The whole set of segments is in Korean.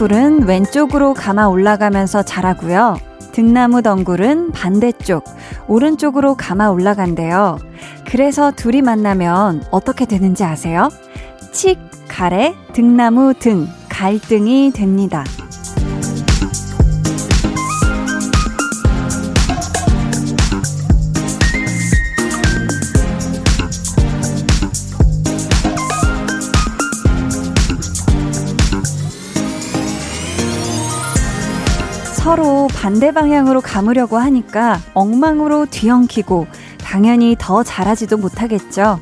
덩굴은 왼쪽으로 감아 올라가면서 자라고요. 등나무 덩굴은 반대쪽, 오른쪽으로 감아 올라간대요. 그래서 둘이 만나면 어떻게 되는지 아세요? 칙, 가래, 등나무 등, 갈등이 됩니다. 서로 반대 방향으로 감으려고 하니까 엉망으로 뒤엉키고 당연히 더 잘하지도 못하겠죠.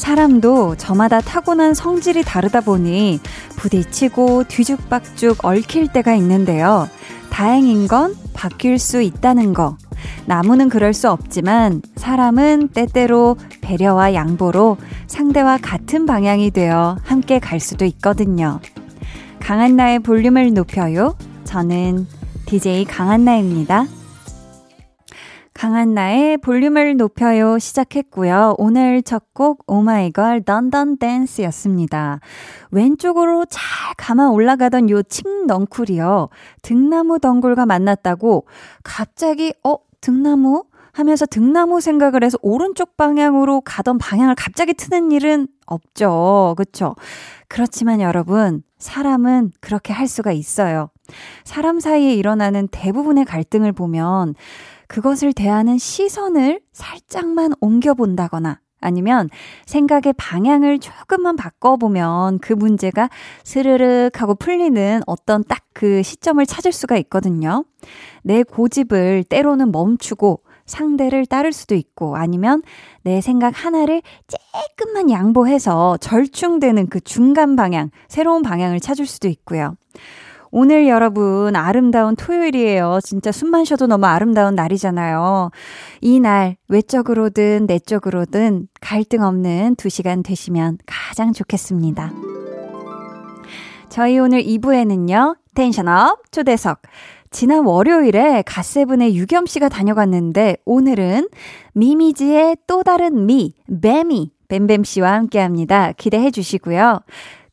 사람도 저마다 타고난 성질이 다르다 보니 부딪히고 뒤죽박죽 얽힐 때가 있는데요. 다행인 건 바뀔 수 있다는 거. 나무는 그럴 수 없지만 사람은 때때로 배려와 양보로 상대와 같은 방향이 되어 함께 갈 수도 있거든요. 강한 나의 볼륨을 높여요. 저는 DJ 강한나입니다. 강한 나의 볼륨을 높여요 시작했고요. 오늘 첫 곡 오마이걸 던던 댄스였습니다. 왼쪽으로 잘 감아 올라가던 요 칡넝쿨이요. 등나무 덩굴과 만났다고 갑자기 어 등나무 하면서 등나무 생각을 해서 오른쪽 방향으로 가던 방향을 갑자기 트는 일은 없죠. 그쵸? 그렇지만 여러분, 사람은 그렇게 할 수가 있어요. 사람 사이에 일어나는 대부분의 갈등을 보면 그것을 대하는 시선을 살짝만 옮겨본다거나 아니면 생각의 방향을 조금만 바꿔보면 그 문제가 스르륵 하고 풀리는 어떤 딱 그 시점을 찾을 수가 있거든요. 내 고집을 때로는 멈추고 상대를 따를 수도 있고 아니면 내 생각 하나를 조금만 양보해서 절충되는 그 중간 방향, 새로운 방향을 찾을 수도 있고요. 오늘 여러분 아름다운 토요일이에요. 진짜 숨만 쉬어도 너무 아름다운 날이잖아요. 이 날 외적으로든 내적으로든 갈등 없는 두 시간 되시면 가장 좋겠습니다. 저희 오늘 2부에는요. 텐션업 초대석 지난 월요일에 갓세븐의 유겸 씨가 다녀갔는데 오늘은 미미지의 또 다른 미, 뱀이 뱀뱀 씨와 함께 합니다. 기대해 주시고요.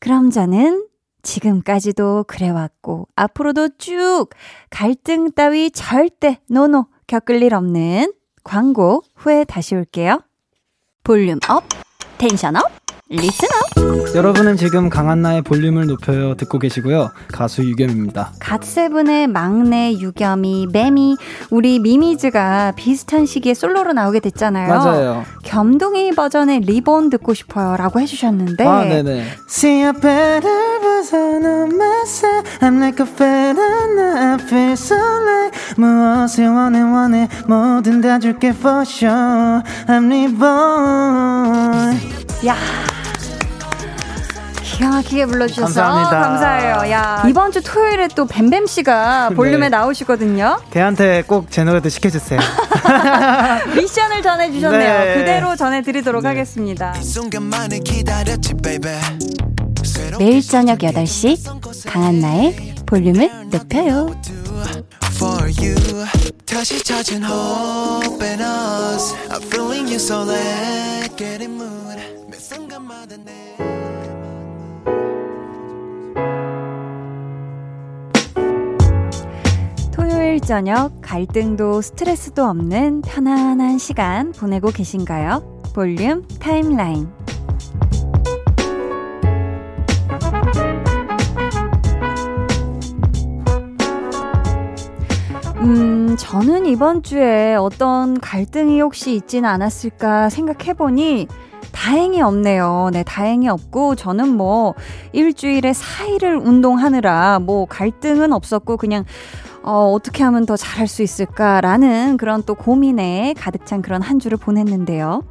그럼 저는 지금까지도 그래왔고 앞으로도 쭉 갈등 따위 절대 no no 겪을 일 없는 광고 후에 다시 올게요. 볼륨 up, tension up. Listener. 여러분은 지금 강한나의 볼륨을 높여요. 듣고 계시고요. 가수 유겸입니다. 갓세븐의 막내 유겸이 매미 우리 미미즈가 비슷한 시기에 솔로로 나오게 됐잖아요. 맞아요. 겸동이 버전의 리본 듣고 싶어요 라고 해주셨는데 아 네네. See a better version of myself I'm like a feather I feel so like 무엇을 원해 원해 뭐든 다 줄게 for sure. I'm reborn. 야 기가 막히게 불러주셔서 감사합니다. 감사해요. 야 이번 주 토요일에 또 뱀뱀 씨가 볼륨에 네. 나오시거든요. 걔한테 꼭 제 노래도 시켜주세요 미션을 전해주셨네요. 네. 그대로 전해드리도록 네. 하겠습니다. 매일 저녁 8시 강한나의 볼륨을 높여요. 토요일 저녁 갈등도 스트레스도 없는 편안한 시간 보내고 계신가요? 볼륨 타임라인. 음, 저는 이번 주에 어떤 갈등이 혹시 있지는 않았을까 생각해보니 다행히 없네요. 네, 다행히 없고 저는 뭐 일주일에 4일을 운동하느라 뭐 갈등은 없었고 그냥 어, 어떻게 하면 더 잘할 수 있을까라는 그런 또 고민에 가득 찬 그런 한 주를 보냈는데요.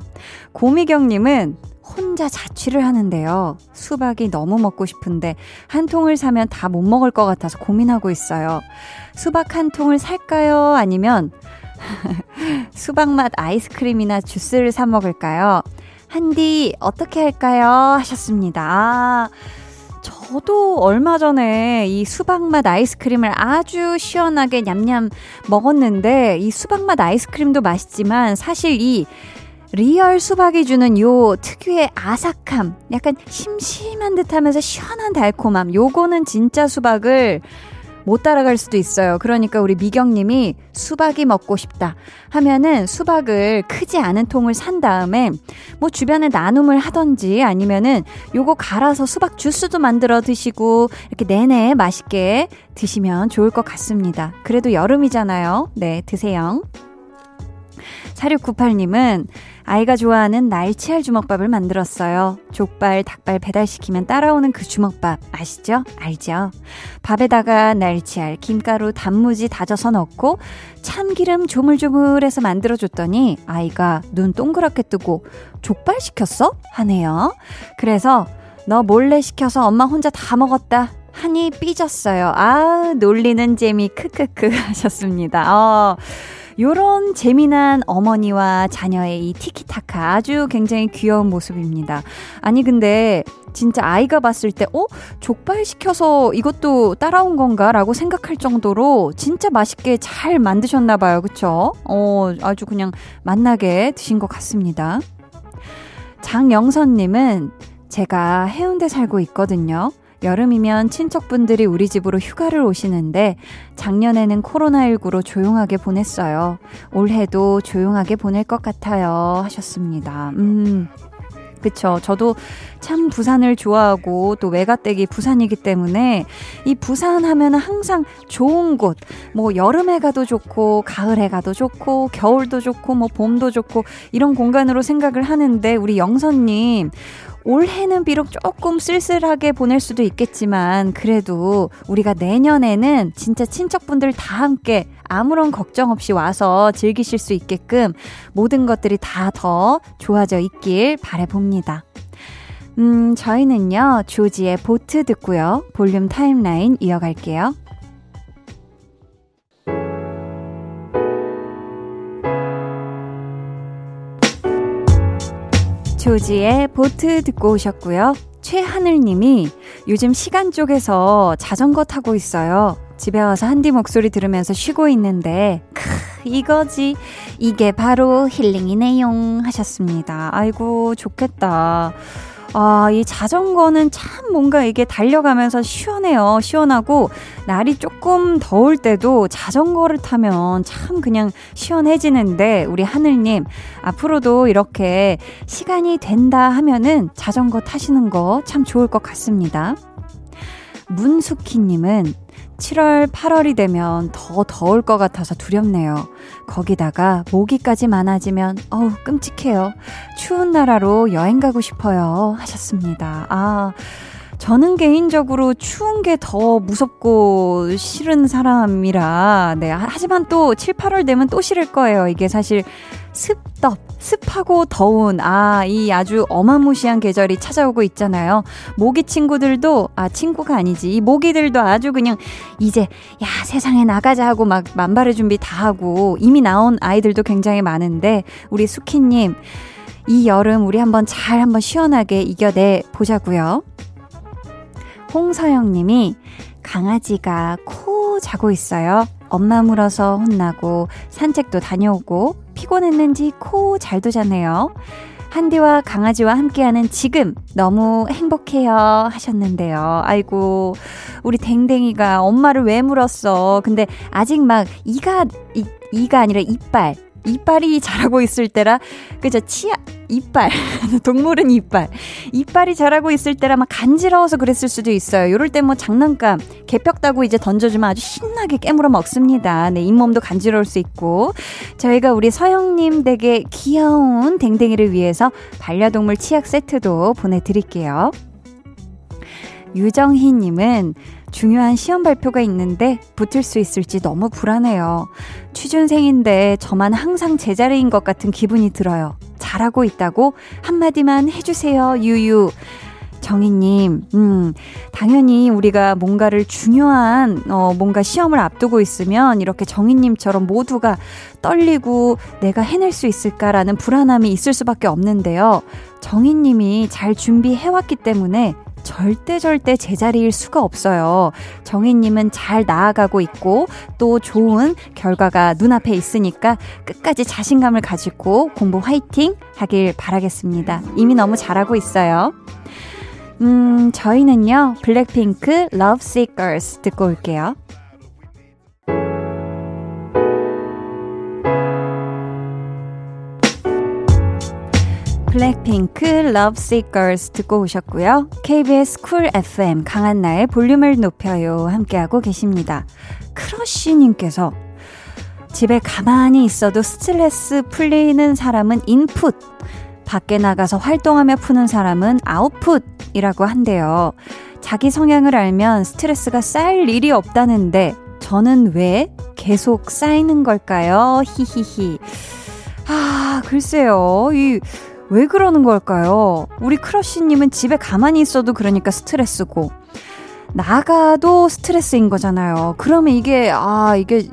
고미경님은 혼자 자취를 하는데요. 수박이 너무 먹고 싶은데 한 통을 사면 다 못 먹을 것 같아서 고민하고 있어요. 수박 한 통을 살까요? 아니면 수박 맛 아이스크림이나 주스를 사 먹을까요? 한디 어떻게 할까요? 하셨습니다. 아, 저도 얼마 전에 이 수박맛 아이스크림을 아주 시원하게 냠냠 먹었는데 이 수박맛 아이스크림도 맛있지만 사실 이 real 수박이 주는 요 특유의 아삭함, 약간 심심한 듯 하면서 시원한 달콤함, 요거는 진짜 수박을 못 따라갈 수도 있어요. 그러니까 우리 미경님이 수박이 먹고 싶다 하면은 수박을 크지 않은 통을 산 다음에 뭐 주변에 나눔을 하던지 아니면은 요거 갈아서 수박 주스도 만들어 드시고 이렇게 내내 맛있게 드시면 좋을 것 같습니다. 그래도 여름이잖아요. 네, 드세요. 4698님은 아이가 좋아하는 날치알 주먹밥을 만들었어요. 족발, 닭발 배달시키면 따라오는 그 주먹밥 아시죠? 알죠? 밥에다가 날치알, 김가루, 단무지 다져서 넣고 참기름 조물조물해서 만들어줬더니 아이가 눈 동그랗게 뜨고 족발 시켰어? 하네요. 그래서 너 몰래 시켜서 엄마 혼자 다 먹었다. 한이 삐졌어요. 아, 놀리는 재미 크크크 하셨습니다. 어. 요런 재미난 어머니와 자녀의 이 티키타카 아주 굉장히 귀여운 모습입니다. 아니, 근데 진짜 아이가 봤을 때, 어? 족발 시켜서 이것도 따라온 건가? 라고 생각할 정도로 진짜 맛있게 잘 만드셨나봐요. 그쵸? 어, 아주 그냥 맛나게 드신 것 같습니다. 장영선님은 제가 해운대 살고 있거든요. 여름이면 친척분들이 우리 집으로 휴가를 오시는데 작년에는 코로나19로 조용하게 보냈어요. 올해도 조용하게 보낼 것 같아요. 하셨습니다. 음. 그쵸. 저도 참 부산을 좋아하고 또 외가댁이 부산이기 때문에 이 부산 하면 항상 좋은 곳, 뭐 여름에 가도 좋고, 가을에 가도 좋고, 겨울도 좋고, 뭐 봄도 좋고, 이런 공간으로 생각을 하는데 우리 영선님, 올해는 비록 조금 쓸쓸하게 보낼 수도 있겠지만 그래도 우리가 내년에는 진짜 친척분들 다 함께 아무런 걱정 없이 와서 즐기실 수 있게끔 모든 것들이 다 더 좋아져 있길 바래봅니다. 음, 저희는요, 조지의 보트 듣고요. 볼륨 타임라인 이어갈게요. 조지의 보트 듣고 오셨고요. 최하늘님이 요즘 시간 쪽에서 자전거 타고 있어요. 집에 와서 한디 목소리 들으면서 쉬고 있는데, 크, 이거지. 이게 바로 힐링이네용 하셨습니다. 아이고, 좋겠다. 아, 이 자전거는 참 뭔가 이게 달려가면서 시원해요. 시원하고, 날이 조금 더울 때도 자전거를 타면 참 그냥 시원해지는데, 우리 하늘님, 앞으로도 이렇게 시간이 된다 하면은 자전거 타시는 거 참 좋을 것 같습니다. 문숙희님은 7월, 8월이 되면 더 더울 것 같아서 두렵네요. 거기다가 모기까지 많아지면 어우 끔찍해요. 추운 나라로 여행 가고 싶어요. 하셨습니다. 아. 저는 개인적으로 추운 게 더 무섭고 싫은 사람이라, 네. 하지만 또 7, 8월 되면 또 싫을 거예요. 이게 사실 습덥, 습하고 더운, 아, 이 아주 어마무시한 계절이 찾아오고 있잖아요. 모기 친구들도, 아, 친구가 아니지. 이 모기들도 아주 그냥 이제, 야, 세상에 나가자 하고 막 만발의 준비 다 하고 이미 나온 아이들도 굉장히 많은데, 우리 수키님, 이 여름 우리 한번 잘 한번 시원하게 이겨내 보자고요. 홍서영 님이 강아지가 코 자고 있어요. 엄마 물어서 혼나고 산책도 다녀오고 피곤했는지 코 잘 도 자네요. 한디와 강아지와 함께하는 지금 너무 행복해요 하셨는데요. 아이고 우리 댕댕이가 엄마를 왜 물었어? 근데 아직 막 이가 이, 이가 아니라 이빨 이빨이 자라고 있을 때라 그죠 치아 이빨 동물은 이빨. 이빨이 자라고 있을 때라 막 간지러워서 그랬을 수도 있어요. 요럴 때 뭐 장난감 개벽 따고 이제 던져주면 아주 신나게 깨물어 먹습니다. 네 잇몸도 간지러울 수 있고. 저희가 우리 서영님 댁에 귀여운 댕댕이를 위해서 반려동물 치약 세트도 보내드릴게요. 유정희님은 중요한 시험 발표가 있는데 붙을 수 있을지 너무 불안해요. 취준생인데 저만 항상 제자리인 것 같은 기분이 들어요. 잘하고 있다고 한마디만 해주세요, 유유. 정희님, 음, 당연히 우리가 뭔가를 중요한, 어, 뭔가 시험을 앞두고 있으면 이렇게 정희님처럼 모두가 떨리고 내가 해낼 수 있을까라는 불안함이 있을 수밖에 없는데요. 정희님이 잘 준비해왔기 때문에 절대 절대 제자리일 수가 없어요. 정희님은 잘 나아가고 있고 또 좋은 결과가 눈앞에 있으니까 끝까지 자신감을 가지고 공부 화이팅 하길 바라겠습니다. 이미 너무 잘하고 있어요. 음, 저희는요, 블랙핑크 Love Seekers 듣고 올게요. 블랙핑크 Lovesick Girls 듣고 오셨고요. KBS 쿨 FM 강한나의 볼륨을 높여요 함께하고 계십니다. 크러쉬님께서 집에 가만히 있어도 스트레스 풀리는 사람은 인풋, 밖에 나가서 활동하며 푸는 사람은 아웃풋이라고 한대요. 자기 성향을 알면 스트레스가 쌓일 일이 없다는데 저는 왜 계속 쌓이는 걸까요? 히히히. 아, 글쎄요. 이, 왜 그러는 걸까요? 우리 크러쉬님은 집에 가만히 있어도 그러니까 스트레스고, 나가도 스트레스인 거잖아요. 그러면 이게, 아, 이게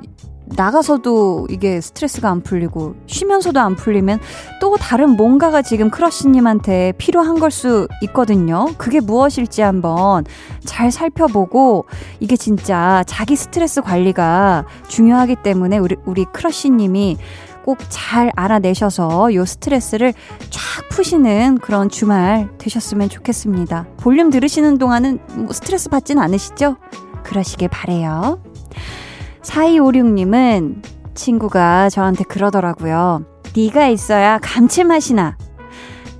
나가서도 이게 스트레스가 안 풀리고 쉬면서도 안 풀리면 또 다른 뭔가가 지금 크러쉬님한테 필요한 걸 수 있거든요. 그게 무엇일지 한번 잘 살펴보고 이게 진짜 자기 스트레스 관리가 중요하기 때문에 우리, 우리 크러쉬님이 꼭 잘 알아내셔서 요 스트레스를 쫙 푸시는 그런 주말 되셨으면 좋겠습니다. 볼륨 들으시는 동안은 뭐 스트레스 받진 않으시죠? 그러시길 바래요. 4256님은 친구가 저한테 그러더라고요. 네가 있어야 감칠맛이 나.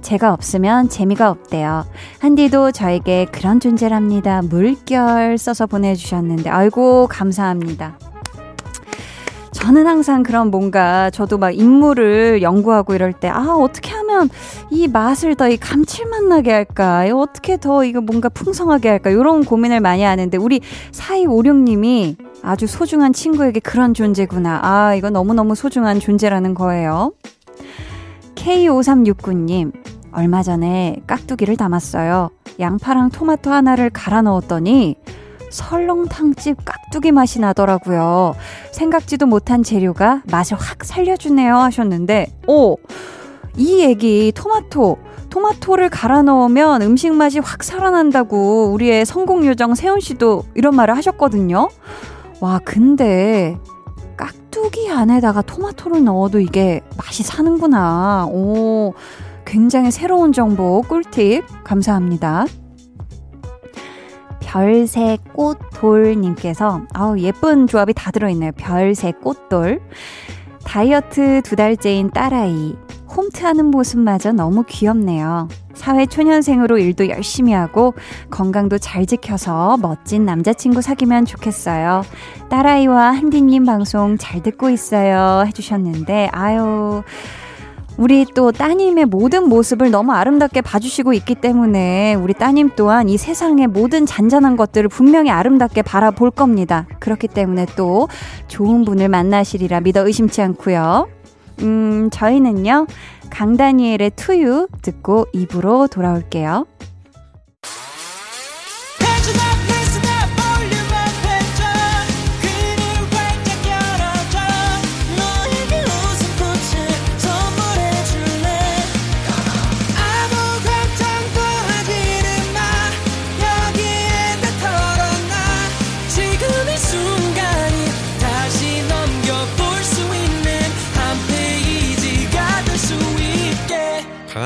제가 없으면 재미가 없대요. 한디도 저에게 그런 존재랍니다. 물결 써서 보내주셨는데, 아이고, 감사합니다. 저는 항상 그런 뭔가 저도 막 인물을 연구하고 이럴 때, 아, 어떻게 하면 이 맛을 더 이 감칠맛 나게 할까? 어떻게 더 이거 뭔가 풍성하게 할까? 이런 고민을 많이 하는데, 우리 4256님이 아주 소중한 친구에게 그런 존재구나. 아, 이거 너무너무 소중한 존재라는 거예요. K5369님, 얼마 전에 깍두기를 담았어요. 양파랑 토마토 하나를 갈아 넣었더니 설렁탕집 깍두기 맛이 나더라고요. 생각지도 못한 재료가 맛을 확 살려주네요 하셨는데, 오! 이 얘기, 토마토. 토마토를 갈아 넣으면 음식 맛이 확 살아난다고 우리의 성공 요정 세훈 씨도 이런 말을 하셨거든요. 와, 근데 깍두기 안에다가 토마토를 넣어도 이게 맛이 사는구나. 오, 굉장히 새로운 정보, 꿀팁. 감사합니다. 별새 꽃돌님께서, 아우, 예쁜 조합이 다 들어있네요. 별새 꽃돌. 다이어트 두 달째인 딸아이. 홈트하는 모습마저 너무 귀엽네요. 사회 초년생으로 일도 열심히 하고 건강도 잘 지켜서 멋진 남자친구 사귀면 좋겠어요. 딸아이와 한디님 방송 잘 듣고 있어요. 해주셨는데, 아유. 우리 또 따님의 모든 모습을 너무 아름답게 봐주시고 있기 때문에 우리 따님 또한 이 세상의 모든 잔잔한 것들을 분명히 아름답게 바라볼 겁니다. 그렇기 때문에 또 좋은 분을 만나시리라 믿어 의심치 않고요. 음, 저희는요, 강다니엘의 투유 듣고 입으로 돌아올게요.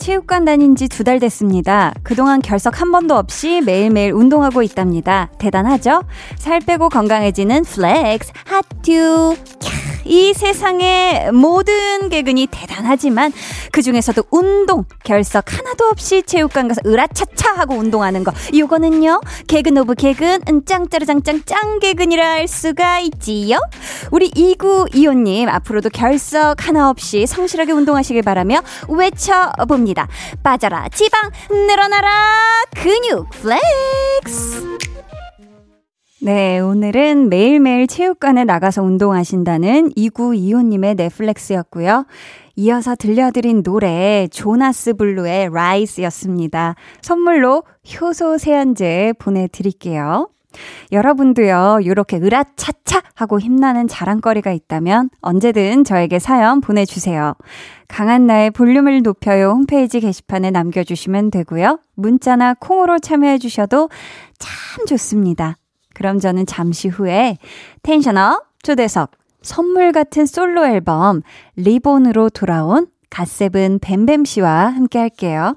체육관 다닌 지 두 달 됐습니다. 그동안 결석 한 번도 없이 매일매일 운동하고 있답니다. 대단하죠? 살 빼고 건강해지는 flex 했쥬. 이 세상의 모든 개근이 대단하지만 그 중에서도 운동 결석 하나도 없이 체육관 가서 으라차차 하고 운동하는 거 이거는요 개근 of 개근 짱짜르짱짱 짱개근이라 할 수가 있지요 우리 2925님 앞으로도 결석 하나 없이 성실하게 운동하시길 바라며 외쳐봅니다 빠져라 지방 늘어나라 근육 플렉스 네, 오늘은 매일매일 체육관에 나가서 운동하신다는 2925님의 내 flex였고요. 이어서 들려드린 노래 조나스 블루의 Rise였습니다. 선물로 효소 세안제 보내드릴게요. 여러분도요, 이렇게 으라차차 하고 힘나는 자랑거리가 있다면 언제든 저에게 사연 보내주세요. 강한 나의 볼륨을 높여요 홈페이지 게시판에 남겨주시면 되고요. 문자나 콩으로 참여해주셔도 참 좋습니다. 그럼 저는 잠시 후에 텐션업 초대석 선물 같은 솔로 앨범 리본으로 돌아온 갓세븐 뱀뱀 씨와 함께 할게요.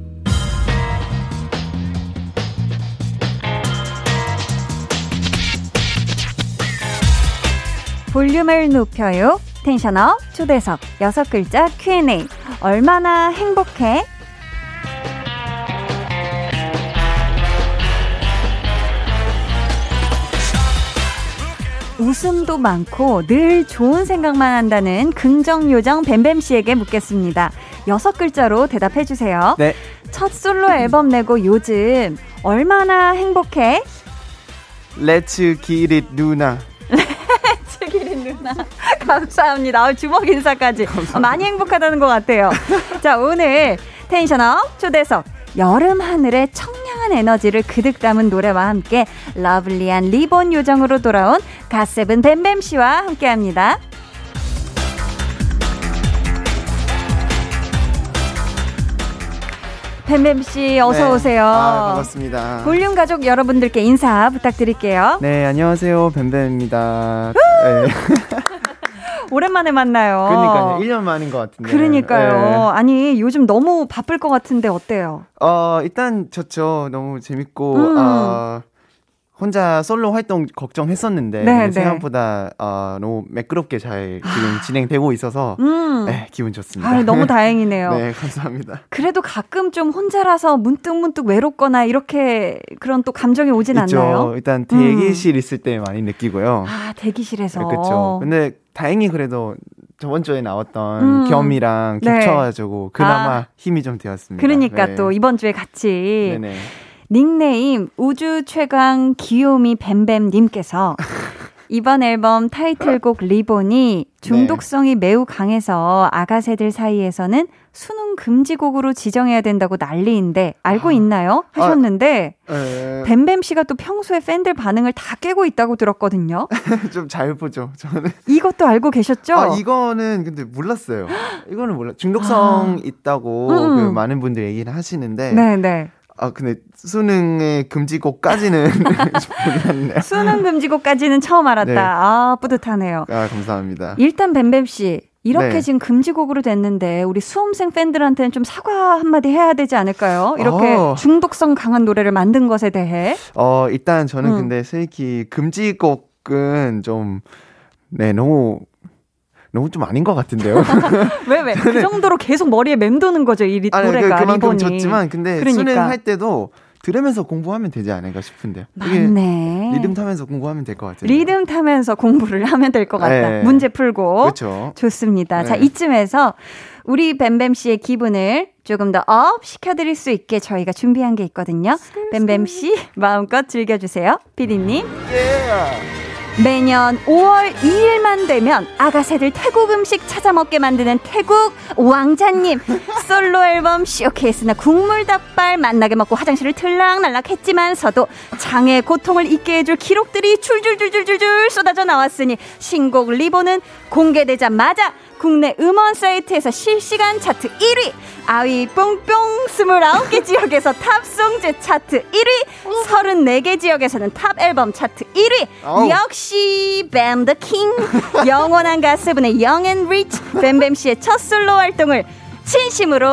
볼륨을 높여요. 텐션업 초대석 여섯 글자 Q&A 얼마나 행복해? 웃음도 많고 늘 좋은 생각만 한다는 긍정 요정 뱀뱀 씨에게 묻겠습니다. 여섯 글자로 대답해 주세요. 네. 첫 솔로 앨범 내고 요즘 얼마나 행복해? Let's get it, 누나. 최기린 누나 감사합니다. 아, 주먹 인사까지 아, 많이 행복하다는 것 같아요. 자 오늘 tension up 초대석 여름 하늘의 청량한 에너지를 그득 담은 노래와 함께 lovely한 리본 요정으로 돌아온 갓세븐 뱀뱀 씨와 함께 합니다. 뱀뱀 씨 어서 네. 오세요. 아, 반갑습니다. 볼륨 가족 여러분들께 인사 부탁드릴게요. 네, 안녕하세요. 뱀뱀입니다. 네. 오랜만에 만나요. 그러니까요. 1년 만인 것 같은데. 그러니까요. 네. 아니, 요즘 너무 바쁠 것 같은데 어때요? 어, 일단 좋죠. 너무 재밌고, 음. 어, 혼자 솔로 활동 걱정했었는데, 네, 네. 생각보다, 어, 너무 매끄럽게 잘 지금 진행되고 있어서, 음. 네, 기분 좋습니다. 아, 너무 다행이네요. 네, 감사합니다. 그래도 가끔 좀 혼자라서 문득 문득 외롭거나 이렇게 그런 또 감정이 오진 있죠. 않나요? 일단 대기실 있을 때 많이 느끼고요. 아, 대기실에서. 그렇죠. 근데 다행히 그래도 저번 주에 나왔던 음. 겸이랑 네. 겹쳐가지고 그나마 아. 힘이 좀 되었습니다. 그러니까 네. 또 이번 주에 같이 네네. 닉네임 우주 최강 귀요미 뱀뱀님께서 이번 앨범 타이틀곡 리본이 중독성이 매우 강해서 아가새들 사이에서는 수능 금지곡으로 지정해야 된다고 난리인데 알고 있나요? 하셨는데 에, 뱀뱀 씨가 또 평소에 팬들 반응을 다 깨고 있다고 들었거든요. 좀 잘 보죠. 저는 이것도 알고 계셨죠? 아 이거는 근데 몰랐어요. 이거는 몰라. 중독성 있다고 음. 그 많은 분들 얘기를 하시는데 네, 네. 아 근데 수능의 금지곡까지는 몰랐네요. 수능 금지곡까지는 처음 알았다. 네. 아, 뿌듯하네요. 아 감사합니다. 일단 뱀뱀 씨 이렇게 네. 지금 금지곡으로 됐는데 우리 수험생 팬들한테는 좀 사과 한마디 해야 되지 않을까요? 이렇게 어. 중독성 강한 노래를 만든 것에 대해 어 일단 저는 음. 근데 솔직히 금지곡은 좀 네 너무 너무 좀 아닌 것 같은데요. 왜 왜 그 정도로 계속 머리에 맴도는 거죠 이 리- 아니 그, 노래가 그만큼 리본이 좋지만 근데 그러니까. 수능 할 때도 들으면서 공부하면 되지 않을까 싶은데요. 이게 맞네 리듬 타면서 공부하면 될 것 같아요. 리듬 타면서 공부를 하면 될 것 같다 네. 문제 풀고 그렇죠. 좋습니다. 자, 네. 이쯤에서 우리 뱀뱀 씨의 기분을 조금 더 up 시켜드릴 수 있게 저희가 준비한 게 있거든요. 뱀뱀 씨 마음껏 즐겨주세요. 피디님. 매년 5월 2일만 되면 아가새들 태국 음식 찾아 먹게 만드는 태국 왕자님. 솔로 앨범 쇼케이스나 국물 닭발 만나게 먹고 화장실을 들락날락 했지만서도 장의 고통을 잊게 해줄 기록들이 줄줄줄줄줄줄 쏟아져 나왔으니 신곡 리본은 공개되자마자 국내 음원 사이트에서 실시간 차트 1위 아위 뿅뿅 29개 지역에서 Top Songs 차트 1위 34개 지역에서는 Top 앨범 차트 1위. 아우. 역시 뱀 the king 영원한 갓세븐의 young and rich 뱀뱀 씨의 첫 솔로 활동을 진심으로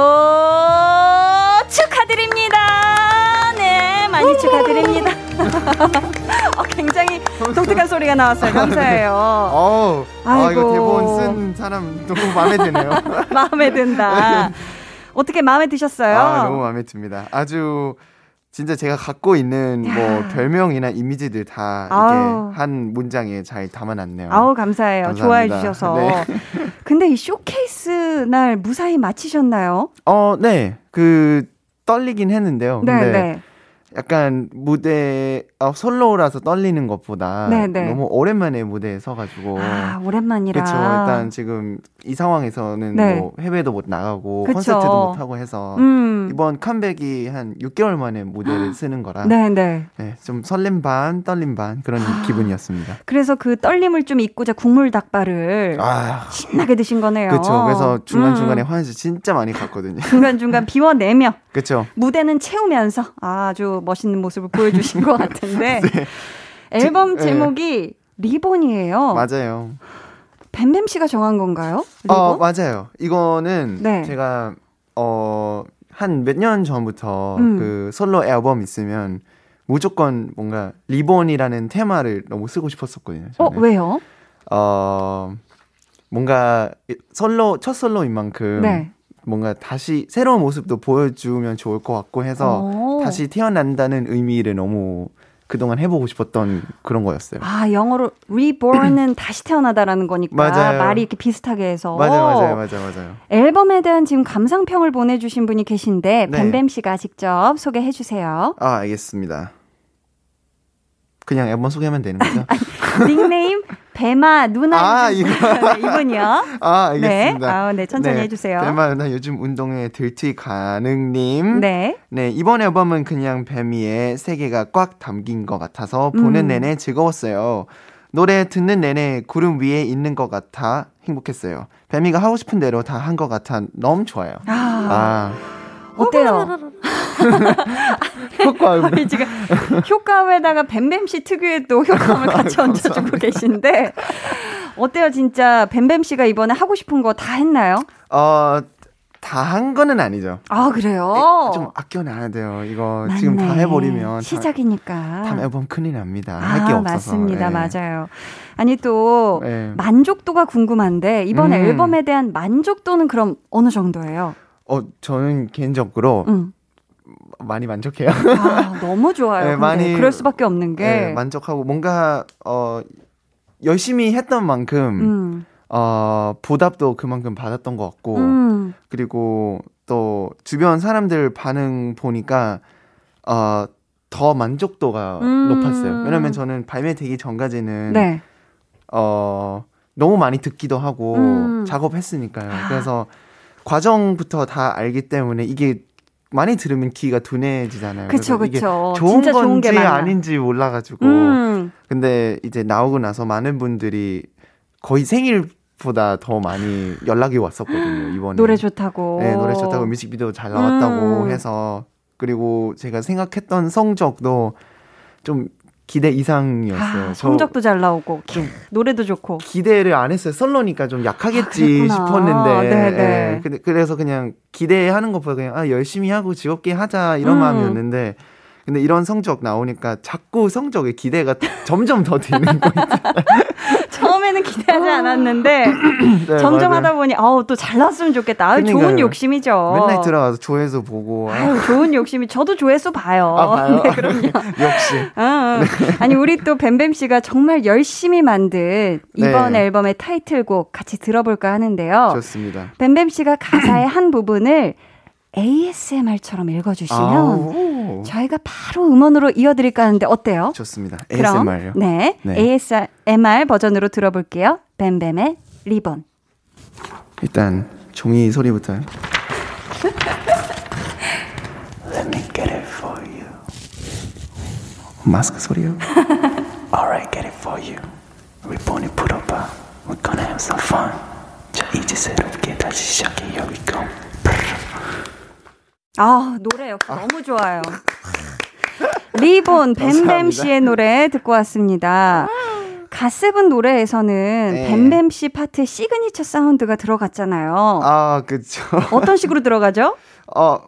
축하드립니다 네 많이 축하드립니다 어, 굉장히 독특한 소리가 나왔어요. 감사해요. 어우, 아. 이거 대본 쓴 사람 너무 마음에 드네요. 마음에 든다. 어떻게 마음에 드셨어요? 아, 너무 마음에 듭니다. 아주 진짜 제가 갖고 있는 뭐 야. 별명이나 이미지들 다 아우. 이게 한 문장에 잘 담아놨네요. 아우 감사해요. 감사합니다. 좋아해 주셔서. 네. 근데 이 쇼케이스 날 무사히 마치셨나요? 어, 네. 그 떨리긴 했는데요. 네, 근데 네. 약간 무대 어, 솔로라서 떨리는 것보다 네, 네. 너무 오랜만에 무대에 서가지고 아, 오랜만이라. 그렇죠. 일단 지금 이 상황에서는 네. 뭐 해외도 못 나가고 그쵸. 콘서트도 못 하고 해서 음. 이번 컴백이 한 6개월 만에 무대를 쓰는 거라 네, 네. 네, 좀 설렘 반 떨림 반 그런 기분이었습니다. 그래서 그 떨림을 좀 잊고자 국물 닭발을 아, 신나게 드신 거네요. 그렇죠. 그래서 중간 중간에 음. 화장실 진짜 많이 갔거든요. 중간 중간 비워내며 그렇죠. 무대는 채우면서 아주 멋있는 모습을 보여주신 것 같은데 앨범 네. 제목이 리본이에요. 맞아요. 뱀뱀 씨가 정한 건가요? 리본? 어, 맞아요. 이거는 네. 제가 어, 한 몇 년 전부터 음. 그 솔로 앨범 있으면 무조건 뭔가 리본이라는 테마를 너무 쓰고 싶었었거든요. 어 저는. 왜요? 어, 뭔가 이- 솔로 첫 솔로인 만큼 네. 뭔가 다시 새로운 모습도 보여주면 좋을 것 같고 해서 오. 다시 태어난다는 의미를 너무 그동안 해보고 싶었던 그런 거였어요. 아 영어로 reborn은 다시 태어나다라는 거니까 맞아요. 말이 이렇게 비슷하게 해서 맞아요, 맞아요, 맞아요, 맞아요. 앨범에 대한 지금 감상평을 보내주신 분이 계신데 네. 뱀뱀 씨가 직접 소개해 주세요. 아, 알겠습니다. 그냥 앨범 소개하면 되는 거죠? 닉네임 배마 누나 아. 네, 이분이요. 아, 알겠습니다. 네, 아, 네 천천히 해주세요. 뱀아, 나 요즘 운동에 들티 가능님. 네. 네, 이번 앨범은 그냥 뱀이의 세계가 꽉 담긴 것 같아서 보는 음. 내내 즐거웠어요. 노래 듣는 내내 구름 위에 있는 것 같아 행복했어요. 뱀이가 하고 싶은 대로 다 한 것 같아 너무 좋아요. 아, 아, 어때요? 효과 지금 효과음에다가 뱀뱀 씨 특유의 또 효과음을 같이 얹어주고 계신데 어때요 진짜 뱀뱀 씨가 이번에 하고 싶은 거 다 했나요? 어, 다 한 거는 아니죠. 아 그래요? 네, 좀 아껴놔야 돼요. 이거 지금 다 맞네. 해버리면 시작이니까. 다, 다음 앨범 큰일 납니다. 아, 할게 없어서. 맞습니다. 예. 맞아요. 아니 또 예. 만족도가 궁금한데 이번 음. 앨범에 대한 만족도는 그럼 어느 정도예요? 어, 저는 개인적으로 음. 많이 만족해요. 아, 너무 좋아요. 네, 많이- 그럴 수밖에 없는 게 네, 만족하고 뭔가 어 열심히 했던 만큼 음. 어 보답도 그만큼 받았던 것 같고 음. 그리고 또 주변 사람들 반응 보니까 어더 만족도가 음. 높았어요. 왜냐면 저는 발매되기 전까지는 네. 어 너무 많이 듣기도 하고 음. 작업했으니까요. 아. 그래서 과정부터 다 알기 때문에 이게 많이 들으면 귀가 둔해지잖아요. 그쵸, 그쵸. 좋은 건지 좋은. 아닌지 몰라가지고 음. 근데 이제 나오고 나서 많은 분들이 거의 생일보다 더 많이 연락이 왔었거든요 이번에 노래 좋다고. 네 노래 좋다고 뮤직비디오 잘 나왔다고 음. 해서 그리고 제가 생각했던 성적도 좀 기대 이상이었어요. 아, 저 성적도 잘 나오고 좀 노래도 좋고. 기대를 안 했어요. 솔로니까 좀 약하겠지 아. 싶었는데. 네네. 예. 근데 그래서 그냥 기대하는 것보다 그냥 아, 열심히 하고 즐겁게 하자 이런 음. 마음이었는데 근데 이런 성적 나오니까 자꾸 성적에 기대가 점점 더 되는 거예요. 처음에는 기대하지 않았는데 네, 점점 맞아요. 하다 보니 아우 또잘 나왔으면 좋겠다. 아유 좋은 그러니까요. 욕심이죠. 맨날 들어가서 조회수 보고 아, 아유 좋은 욕심이 저도 조회수 봐요. 아, 봐요? 네, 그럼요. 역시 어, 아니 우리 또 뱀뱀 씨가 정말 열심히 만든 이번 네. 앨범의 타이틀곡 같이 들어볼까 하는데요. 좋습니다. 뱀뱀 씨가 가사의 한 부분을 ASMR처럼 읽어주시면 아우, 저희가 바로 음원으로 이어드릴까 하는데 어때요? 좋습니다. 그럼 ASMR요. 네, 네. ASMR 버전으로 들어볼게요. 뱀뱀의 리본. 일단 종이 소리부터. Let me get it for you. 마스크 소리요. Alright, get it for you. 리본이 풀어봐. We're gonna have some fun. 자 이제 새롭게 다시 시작해. Here we go. 아 노래 역시 너무 좋아요. 리본 뱀뱀. 씨의 노래 듣고 왔습니다. 갓세븐 노래에서는 네. 뱀뱀 씨 파트에 signature sound가 들어갔잖아요. 아 그쵸. 어떤 식으로 들어가죠? 어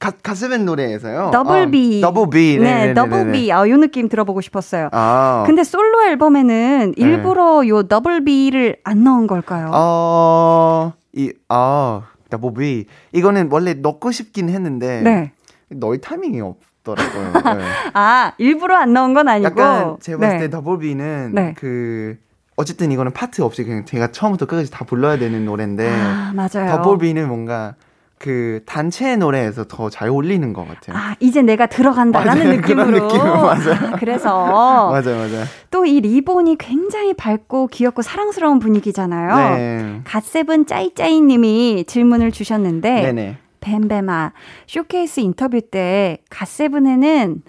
가, 갓세븐 노래에서요. 더블 어, B. double B. 네, double B. 아, 요 느낌 들어보고 싶었어요. 아. 근데 솔로 앨범에는 일부러 요 double B를 안 넣은 걸까요? 어, 이, 아, B. 이거는 원래 넣고 싶긴 했는데. 네. 넣을 타이밍이 없더라고요. 네. 아, 일부러 안 넣은 건 아니고. 약간 제가 봤을 네. 때 B는 네. 그, 어쨌든 이거는 파트 없이 그냥 제가 처음부터 끝까지 다 불러야 되는 노래인데. 아, 맞아요. double B는 뭔가 그 단체 노래에서 더잘 어울리는 것 같아요. 아, 이제 내가 들어간다라는 맞아요. 느낌으로. 그런 느낌, 맞아요. 아, 그래서 맞아요, 맞아요. 또 이 리본이 굉장히 밝고 귀엽고 사랑스러운 분위기잖아요. 네. 갓세븐 짜이짜이 님이 질문을 주셨는데 네네. 뱀뱀아, 쇼케이스 인터뷰 때 갓세븐에는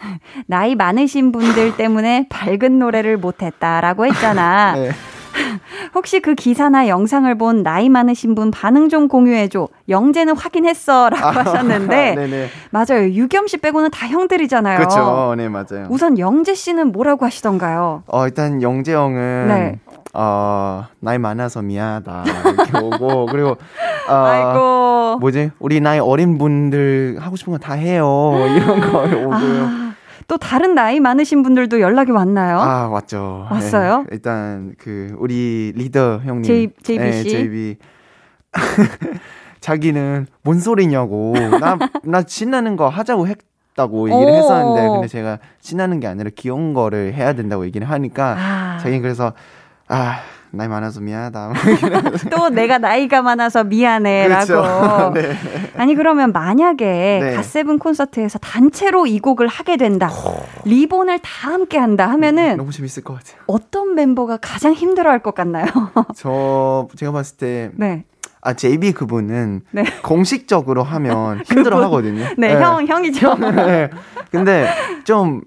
나이 많으신 분들 때문에 밝은 노래를 못했다라고 했잖아. 네. 혹시 그 기사나 영상을 본 나이 많으신 분 반응 좀 공유해줘. 영재는 확인했어. 라고 하셨는데. 아, 네네. 맞아요. 유겸 씨 빼고는 다 형들이잖아요. 그렇죠. 네, 맞아요. 우선 영재 씨는 뭐라고 하시던가요? 어, 일단 영재 형은 네. 어, 나이 많아서 미안하다. 이렇게 오고 그리고 어, 아이고. 뭐지? 우리 나이 어린 분들 하고 싶은 거 다 해요. 이런 거 오고요. 아, 또 다른 나이 많으신 분들도 연락이 왔나요? 아, 왔죠. 왔어요? 네. 일단 그 우리 리더 형님 J- JB 네, 씨? JB 자기는 뭔 소리냐고. 나나 신나는 거 하자고 했 다고 얘기를 오. 했었는데 근데 제가 신나는 게 아니라 귀여운 거를 해야 된다고 얘기를 하니까 아. 자기는 그래서 아, 나이 많아서 미안하다. 또 내가 나이가 많아서 미안해라고. 그렇죠. 네. 아니 그러면 만약에 네. 갓세븐 콘서트에서 단체로 이 곡을 하게 된다. 리본을 다 함께 한다 하면은 너무 재밌을 것 같아요. 어떤 멤버가 가장 힘들어할 것 같나요? 저 제가 봤을 때 네. 아, JB 그분은 네. 공식적으로 하면 힘들어 하거든요. 네, 형 형이죠. 네. 근데 좀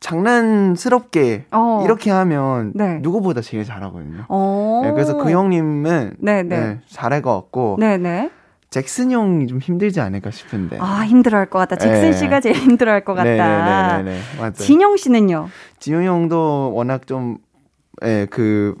장난스럽게 어. 이렇게 하면 네. 누구보다 제일 잘하거든요. 어. 네, 그래서 그 형님은 네, 네. 네, 잘할 것 같고 네, 네. 잭슨 형이 좀 힘들지 않을까 싶은데. 아, 힘들어할 것 같다. 잭슨 네. 씨가 제일 힘들어할 것 같다. 네네네네 맞아요. 진영 씨는요? 진용 형도 워낙 좀, 예, 그,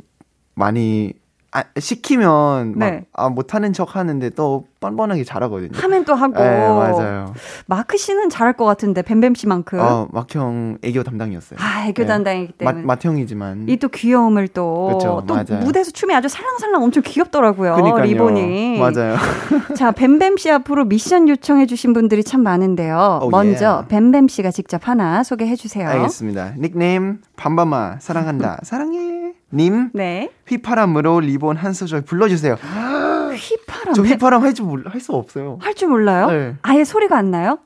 많이, 아, 시키면, 막, 네. 아, 못하는 척 하는데 또 뻔뻔하게 잘하거든요. 하면 또 하고. 네, 맞아요. 마크 씨는 잘할 것 같은데 뱀뱀 씨만큼. 어, 마크 형 애교 담당이었어요. 아, 애교 네. 담당이기 마, 때문에. 맏형이지만. 이 또 귀여움을 또. 그쵸, 또 맞아요. 무대에서 춤이 아주 살랑살랑 엄청 귀엽더라고요. 그니까요. 리본이. 맞아요. 자, 뱀뱀 씨 앞으로 미션 요청해 주신 분들이 참 많은데요. 오, 먼저 예. 뱀뱀 씨가 직접 하나 소개해 주세요. 알겠습니다. 닉네임, 뱀뱀아, 사랑한다, 사랑해. 님, 네. 휘파람으로 리본 한 소절 불러주세요. 휘파람. 저 휘파람 할줄할수 없어요. 할 줄 몰라요? 네. 아예 소리가 안 나요?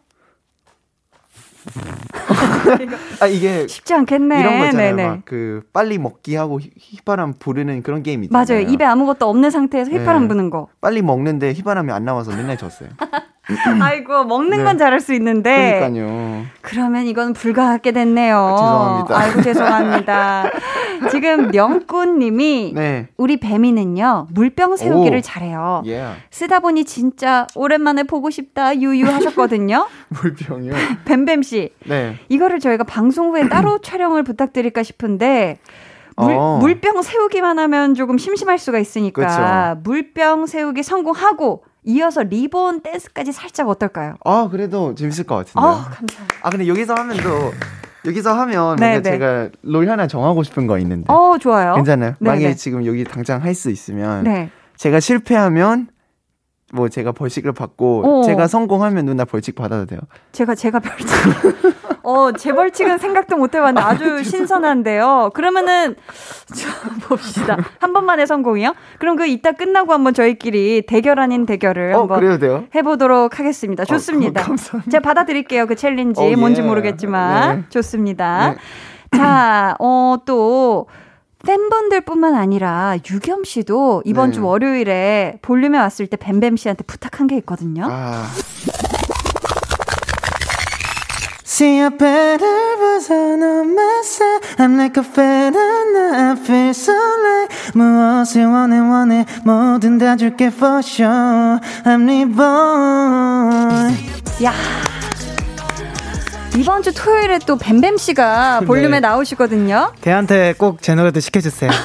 아, 이게 쉽지 않겠네. 이런 거 있잖아요. 네네. 막그 빨리 먹기 하고 휘- 휘바람 부르는 그런 게임 있잖아요. 맞아요. 입에 아무것도 없는 상태에서 휘파람 네. 부는 거. 빨리 먹는데 휘바람이 안 나와서 맨날 졌어요. 아이고 먹는 네. 건 잘할 수 있는데. 그러니까요. 그러면 이건 불가하게 됐네요. 아, 죄송합니다. 아이고 죄송합니다. 지금 명꾼님이 네. 우리 뱀이는요 물병 세우기를 오. 잘해요. 예. 쓰다 보니 진짜 오랜만에 보고 싶다 유유 하셨거든요. 물병이요. 뱀뱀 씨 네. 이거를 저희가 방송 후에 따로 촬영을 부탁드릴까 싶은데 물, 어. 물병 세우기만 하면 조금 심심할 수가 있으니까 그쵸. 물병 세우기 성공하고 이어서 리본 댄스까지 살짝 어떨까요? 아, 그래도 재밌을 것 같은데요. 아 감사합니다. 아, 근데 여기서 하면 또 여기서 하면 네, 뭔가 네. 제가 룰 하나 정하고 싶은 거 있는데. 어 좋아요. 괜찮아요. 네, 만약에 네. 지금 여기 당장 할 수 있으면 네. 제가 실패하면 뭐 제가 벌칙을 받고 어. 제가 성공하면 누나 벌칙 받아도 돼요. 제가 제가 벌칙. 어, 제 벌칙은 생각도 못 해봤는데 아주 신선한데요. 그러면은 자, 봅시다. 한 번만에 성공이요? 그럼 그 이따 끝나고 한번 저희끼리 대결 아닌 대결을 어, 한번? 해보도록 하겠습니다. 좋습니다. 어, 감사합니다. 제가 받아드릴게요. 그 challenge 어, 예. 뭔지 모르겠지만 네. 좋습니다. 네. 자, 어, 또 팬분들뿐만 아니라 유겸 씨도 이번 네. 주 월요일에 볼륨에 왔을 때 뱀뱀 씨한테 부탁한 게 있거든요. 아, See a better version of myself I'm like a feather I feel so like 무엇을 원해 원해 뭐든 다 줄게 for sure I'm reborn 야. 이번 주 토요일에 또 뱀뱀 씨가 볼륨에 네. 나오시거든요. 걔한테 꼭 제 노래도 시켜주세요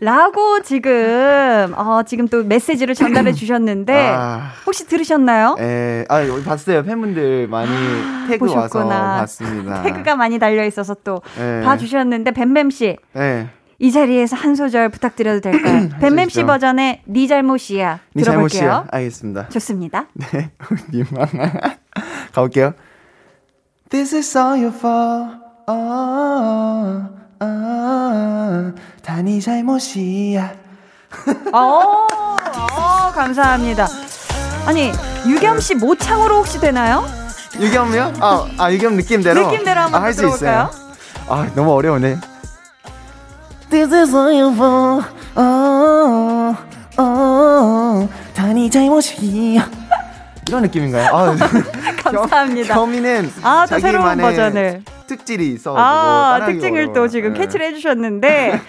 라고 지금, 어, 지금 또 메시지를 전달해 주셨는데, 아, 혹시 들으셨나요? 예, 아, 여기 봤어요. 팬분들 많이 태그 보셨구나. 와서 봤습니다. 태그가 많이 달려 있어서 또 예. 봐주셨는데, 뱀뱀씨. 예. 이 자리에서 한 소절 부탁드려도 될까요? 뱀뱀 씨 버전의 네 잘못이야. 네 들어볼게요. 잘못이야. 알겠습니다. 좋습니다. 네, 님만 가볼게요. This is all your fault. 어, 어, 어, 다니 잘못이야. 어, 어, 감사합니다. 아니, 유겸 씨 모창으로 혹시 되나요? 유겸이요? 아, 아 유겸 느낌대로. 느낌대로 한번 아, 할수 있어요. 아, 너무 어려우네. This is fault. 어, 어, 다니 잘못이야. 이런 느낌인가요? 아, 감사합니다. 겸이는 아, 또 새로운 버전을 특질이 있어. 아, 특징을 어려워요. 또 지금 네. catch를 해주셨는데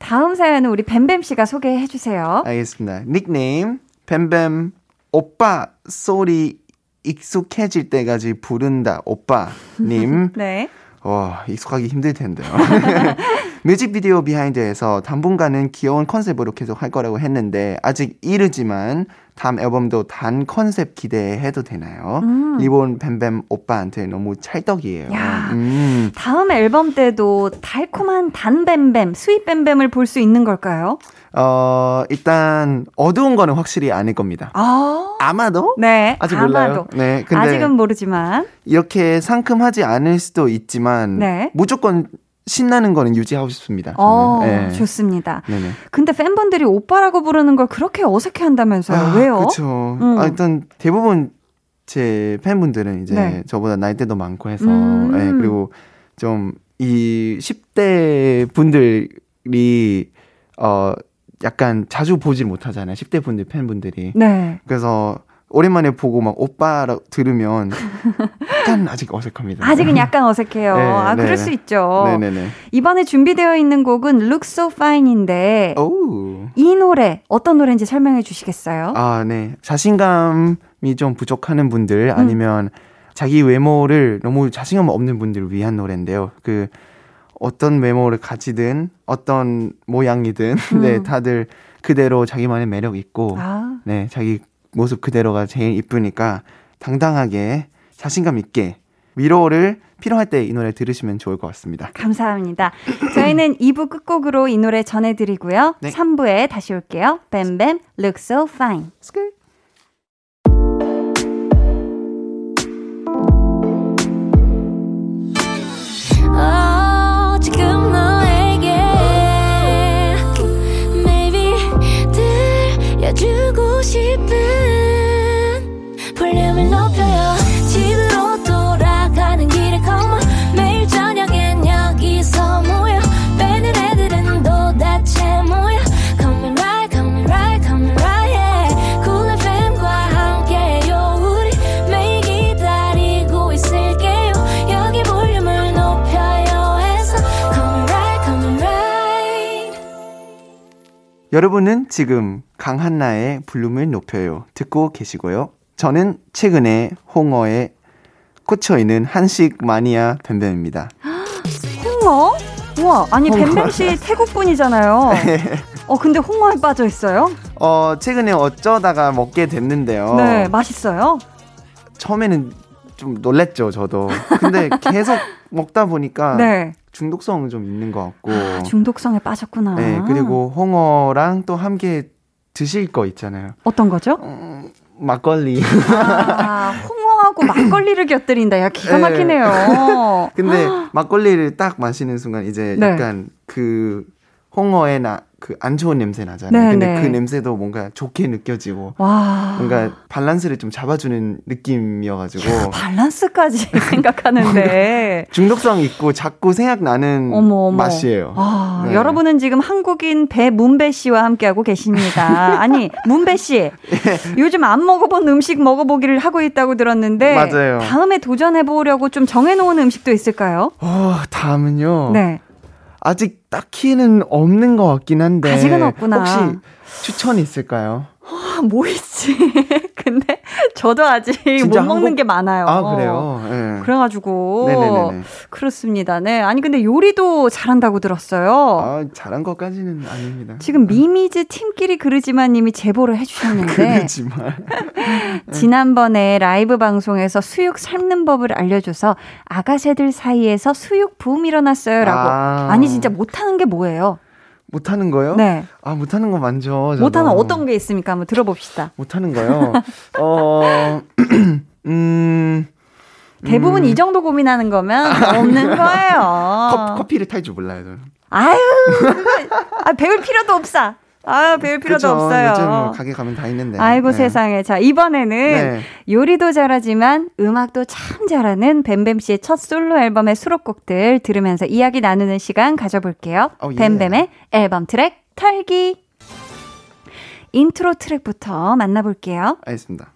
다음 사연은 우리 뱀뱀 씨가 소개해 주세요. 알겠습니다. 닉네임 뱀뱀 오빠 소리 익숙해질 때까지 부른다 오빠님. 네. 와, 익숙하기 힘들 텐데요. 뮤직비디오 behind에서 당분간은 귀여운 concept으로 계속 할 거라고 했는데 아직 이르지만 다음 앨범도 단 컨셉 기대해도 되나요? 음. 리본 뱀뱀 오빠한테 너무 찰떡이에요. 야, 음. 다음 앨범 때도 달콤한 단 뱀뱀, sweet 뱀뱀을 볼 수 있는 걸까요? 어, 일단 어두운 거는 확실히 아닐 겁니다. 아. 아마도? 네. 아직 아마도. 몰라요. 네. 근데 아직은 모르지만 이렇게 상큼하지 않을 수도 있지만 네. 무조건 신나는 거는 유지하고 싶습니다. 어, 네. 좋습니다. 네네. 근데 팬분들이 오빠라고 부르는 걸 그렇게 어색해 한다면서요. 아, 왜요? 그렇죠. 음. 아, 일단 대부분 제 팬분들은 이제 네. 저보다 나이대도 많고 해서 음. 네, 그리고 좀 이 10대 분들이 어 약간 자주 보질 못하잖아요. 10대 분들 팬분들이. 네. 그래서 오랜만에 보고 막 오빠라 들으면 약간 아직 어색합니다. 아직은 약간 어색해요. 네, 아, 네. 그럴 수 있죠. 네네네. 이번에 준비되어 있는 곡은 Look So Fine인데 오. 이 노래 어떤 노래인지 설명해 주시겠어요? 아, 네. 자신감이 좀 부족하는 분들 음. 아니면 음. 자기 외모를 너무 자신감 없는 분들을 위한 노래인데요. 그 어떤 외모를 가지든 어떤 모양이든 음. 네, 다들 그대로 자기만의 매력 있고 아. 네, 자기 모습 그대로가 제일 이쁘니까 당당하게 자신감 있게 위로를 필요할 때 이 노래 들으시면 좋을 것 같습니다. 감사합니다. 저희는 2부 끝곡으로 이 노래 전해드리고요. 네. 3부에 다시 올게요. 뱀뱀, look so fine. 주고 여러분은 지금 강한나의 볼륨을 높여요. 듣고 계시고요. 저는 최근에 홍어에 꽂혀있는 한식 마니아 뱀뱀입니다. 홍어? 우와, 아니 뱀뱀 씨 태국 분이잖아요. 어, 근데 홍어에 빠져 있어요? 어, 최근에 어쩌다가 먹게 됐는데요. 네, 맛있어요? 처음에는 좀 놀랬죠, 저도. 근데 계속 먹다 보니까 네. 중독성 좀 있는 것 같고. 아, 중독성에 빠졌구나. 네, 그리고 홍어랑 또 함께 드실 거 있잖아요. 어떤 거죠? 음, 막걸리. 아, 홍어하고 막걸리를 곁들인다. 야, 기가 네. 막히네요. 네. 근데 막걸리를 딱 마시는 순간 이제 네. 약간 그 홍어의 나, 그안 좋은 냄새 나잖아요. 네, 근데 네. 그 냄새도 뭔가 좋게 느껴지고 와. 뭔가 밸런스를 좀 잡아주는 느낌이어가지고 야, 밸런스까지 생각하는데 중독성 있고 자꾸 생각나는 어머, 어머. 맛이에요. 아, 네. 여러분은 지금 한국인 배 문배 씨와 함께하고 계십니다. 아니 문배 씨 예. 요즘 안 먹어본 음식 먹어보기를 하고 있다고 들었는데 맞아요. 다음에 도전해 보려고 좀 정해놓은 음식도 있을까요? 어 다음은요. 네. 아직 딱히는 없는 것 같긴 한데. 아직은 없구나. 혹시 추천 있을까요? 어, 뭐 있지? 근데 저도 아직 못 먹는 한국... 게 많아요. 아, 그래요? 네. 그래가지고. 네네네. 그렇습니다. 네. 아니, 근데 요리도 잘한다고 들었어요. 아, 잘한 것까지는 아닙니다. 지금 미미즈 팀끼리 그러지만 님이 제보를 해주셨는데. 그러지만. 지난번에 라이브 방송에서 수육 삶는 법을 알려줘서 아가새들 사이에서 수육 붐 일어났어요. 라고. 아. 아니, 진짜 못하는 게 뭐예요? 못하는 거요? 네. 아, 못하는 거 많죠. 저도. 못하는 어떤 게 있습니까? 한번 들어봅시다. 못하는 거요? 어, 음. 대부분 음. 이 정도 고민하는 거면 없는 거예요. 커, 피를 탈 줄 몰라요, 저는. 아유, 아, 배울 필요도 없어. 아, 배울 필요도 그쵸, 없어요. 요즘 뭐 가게 가면 다 있는데. 아이고 네. 세상에. 자, 이번에는 네. 요리도 잘하지만 음악도 참 잘하는 뱀뱀 씨의 첫 솔로 앨범의 수록곡들 들으면서 이야기 나누는 시간 가져볼게요. 어, 예. 뱀뱀의 앨범 트랙 털기. 인트로 트랙부터 만나볼게요. 알겠습니다.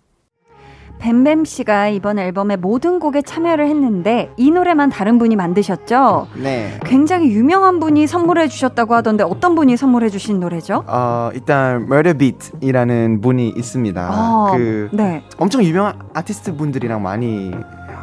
뱀뱀 씨가 이번 앨범의 모든 곡에 참여를 했는데 이 노래만 다른 분이 만드셨죠? 네. 굉장히 유명한 분이 선물해 주셨다고 하던데 어떤 분이 선물해 주신 노래죠? 어, 일단 Murder Beat이라는 분이 있습니다. 어, 그 네. 엄청 유명한 아티스트 분들이랑 많이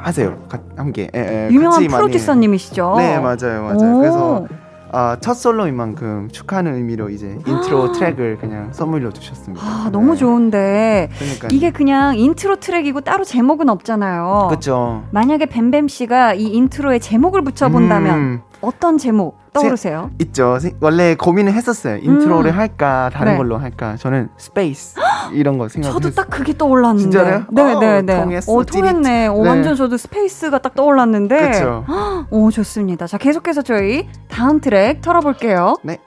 하세요. 함께. 예, 예, 유명한 프로듀서님이시죠? 네, 맞아요. 맞아요. 오. 그래서 아, 첫 솔로인 만큼 축하하는 의미로 이제 인트로 트랙을 그냥 선물로 주셨습니다. 아, 네. 너무 좋은데 그러니까요. 이게 그냥 인트로 트랙이고 따로 제목은 없잖아요. 그렇죠. 만약에 뱀뱀 씨가 이 인트로에 제목을 붙여 본다면 음. 어떤 제목 떠오르세요? 있죠. 원래 고민을 했었어요. 인트로를 음. 할까 다른 네. 걸로 할까. 저는 Space 이런 거 생각했어요. 저도 딱 그게 떠올랐는데. 진짜요? 네, 네, 네. 통했어. 어, 통했네. 어, 네. 완전 저도 Space가 딱 떠올랐는데. 그렇죠. 오, 좋습니다. 자, 계속해서 저희 다음 트랙 털어볼게요. 네.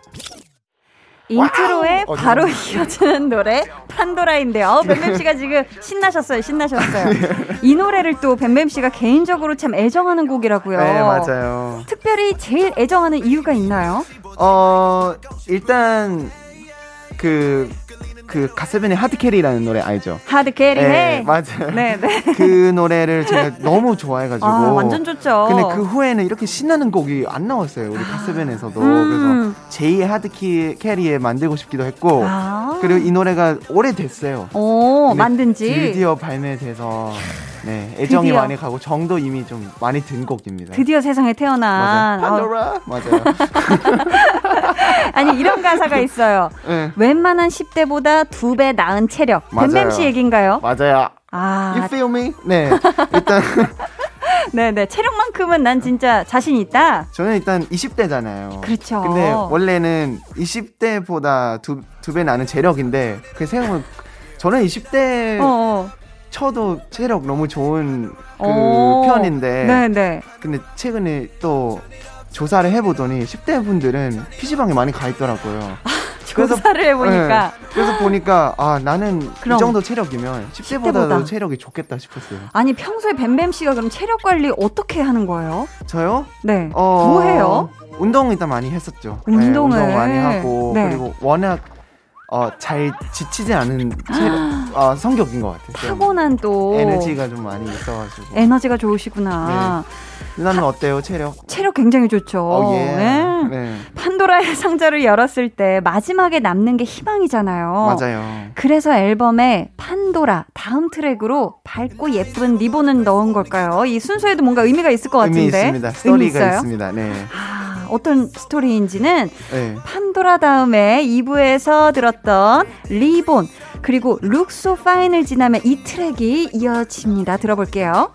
인트로에 Wow! 바로 이어지는 노래 판도라인데요. 어, 뱀뱀 씨가 지금 신나셨어요. 신나셨어요. 이 노래를 또 뱀뱀 씨가 개인적으로 참 애정하는 곡이라고요. 네, 맞아요. 특별히 제일 애정하는 이유가 있나요? 어, 일단 그 그 갓세븐의 하드캐리라는 노래 알죠? 하드캐리 네, 맞아요. 네, 네. 그 노래를 제가 너무 좋아해가지고 아, 완전 좋죠. 근데 그 후에는 이렇게 신나는 곡이 안 나왔어요. 우리 가세븐에서도 음. 그래서 제2의 하드캐리에 만들고 싶기도 했고 아. 그리고 이 노래가 오래됐어요. 오 만든 지 드디어 발매돼서 네, 애정이 드디어. 많이 가고 정도 이미 좀 많이 든 곡입니다. 드디어 세상에 태어난. 맞아요. 판도라. 맞아요. 아니 이런 가사가 있어요. 네. 웬만한 10대보다 두 배 나은 체력. 뱀뱀 씨 얘긴가요? 맞아요. 아. You feel me? 네. 일단 네네. 체력만큼은 난 진짜 자신 있다. 저는 일단 20대잖아요. 그렇죠. 근데 원래는 20대보다 두, 두 배 나는 체력인데, 그 생각은, 저는 20대 어어. 쳐도 체력 너무 좋은 그 편인데. 네네. 근데 최근에 또 조사를 해보더니 10대 분들은 PC방에 많이 가 있더라고요. 그래서, 조사를 해보니까. 네, 그래서 보니까, 아, 나는 이 정도 체력이면 10대보다도 10대보다. 체력이 좋겠다 싶었어요. 아니, 평소에 뱀뱀 씨가 그럼 체력 관리 어떻게 하는 거예요? 저요? 네. 어, 뭐 해요? 운동 일단 많이 했었죠. 운동을. 네, 운동 많이 하고, 네. 그리고 워낙 어, 잘 지치지 않은 체력, 어, 성격인 것 같아요. 타고난 또 에너지가 좀 많이 있어가지고 에너지가 좋으시구나. 네. 누나는 어때요, 체력? 체력 굉장히 좋죠. 어, 예. 네. 네. 판도라의 상자를 열었을 때 마지막에 남는 게 희망이잖아요. 맞아요. 그래서 앨범에 판도라 다음 트랙으로 밝고 예쁜 리본을 넣은 걸까요? 이 순서에도 뭔가 의미가 있을 것 같은데. 의미 있습니다. 스토리가 있습니다. 네. 아, 어떤 스토리인지는 네. 판도라 다음에 2부에서 들었던 리본 그리고 Look So Fine을 지나면 이 트랙이 이어집니다. 들어볼게요.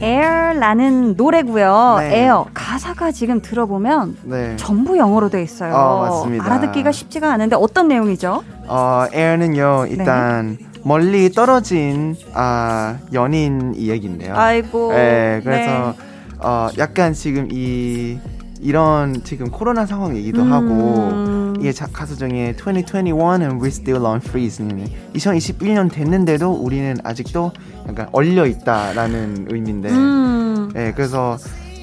Air라는 노래고요. 네. 에어 가사가 지금 들어보면 네. 전부 영어로 돼 있어요. 어, 알아듣기가 쉽지가 않은데 어떤 내용이죠? 어, Air는요 일단 네. 멀리 떨어진 아, 연인 이야기인데요. 아이고. 네, 그래서 어, 약간 지금 이 이런 지금 코로나 상황이기도 음. 하고 이게 가사 중에 2021 and we still on freeze 2021년 됐는데도 우리는 아직도 약간 얼려 있다라는 의미인데 음. 네, 그래서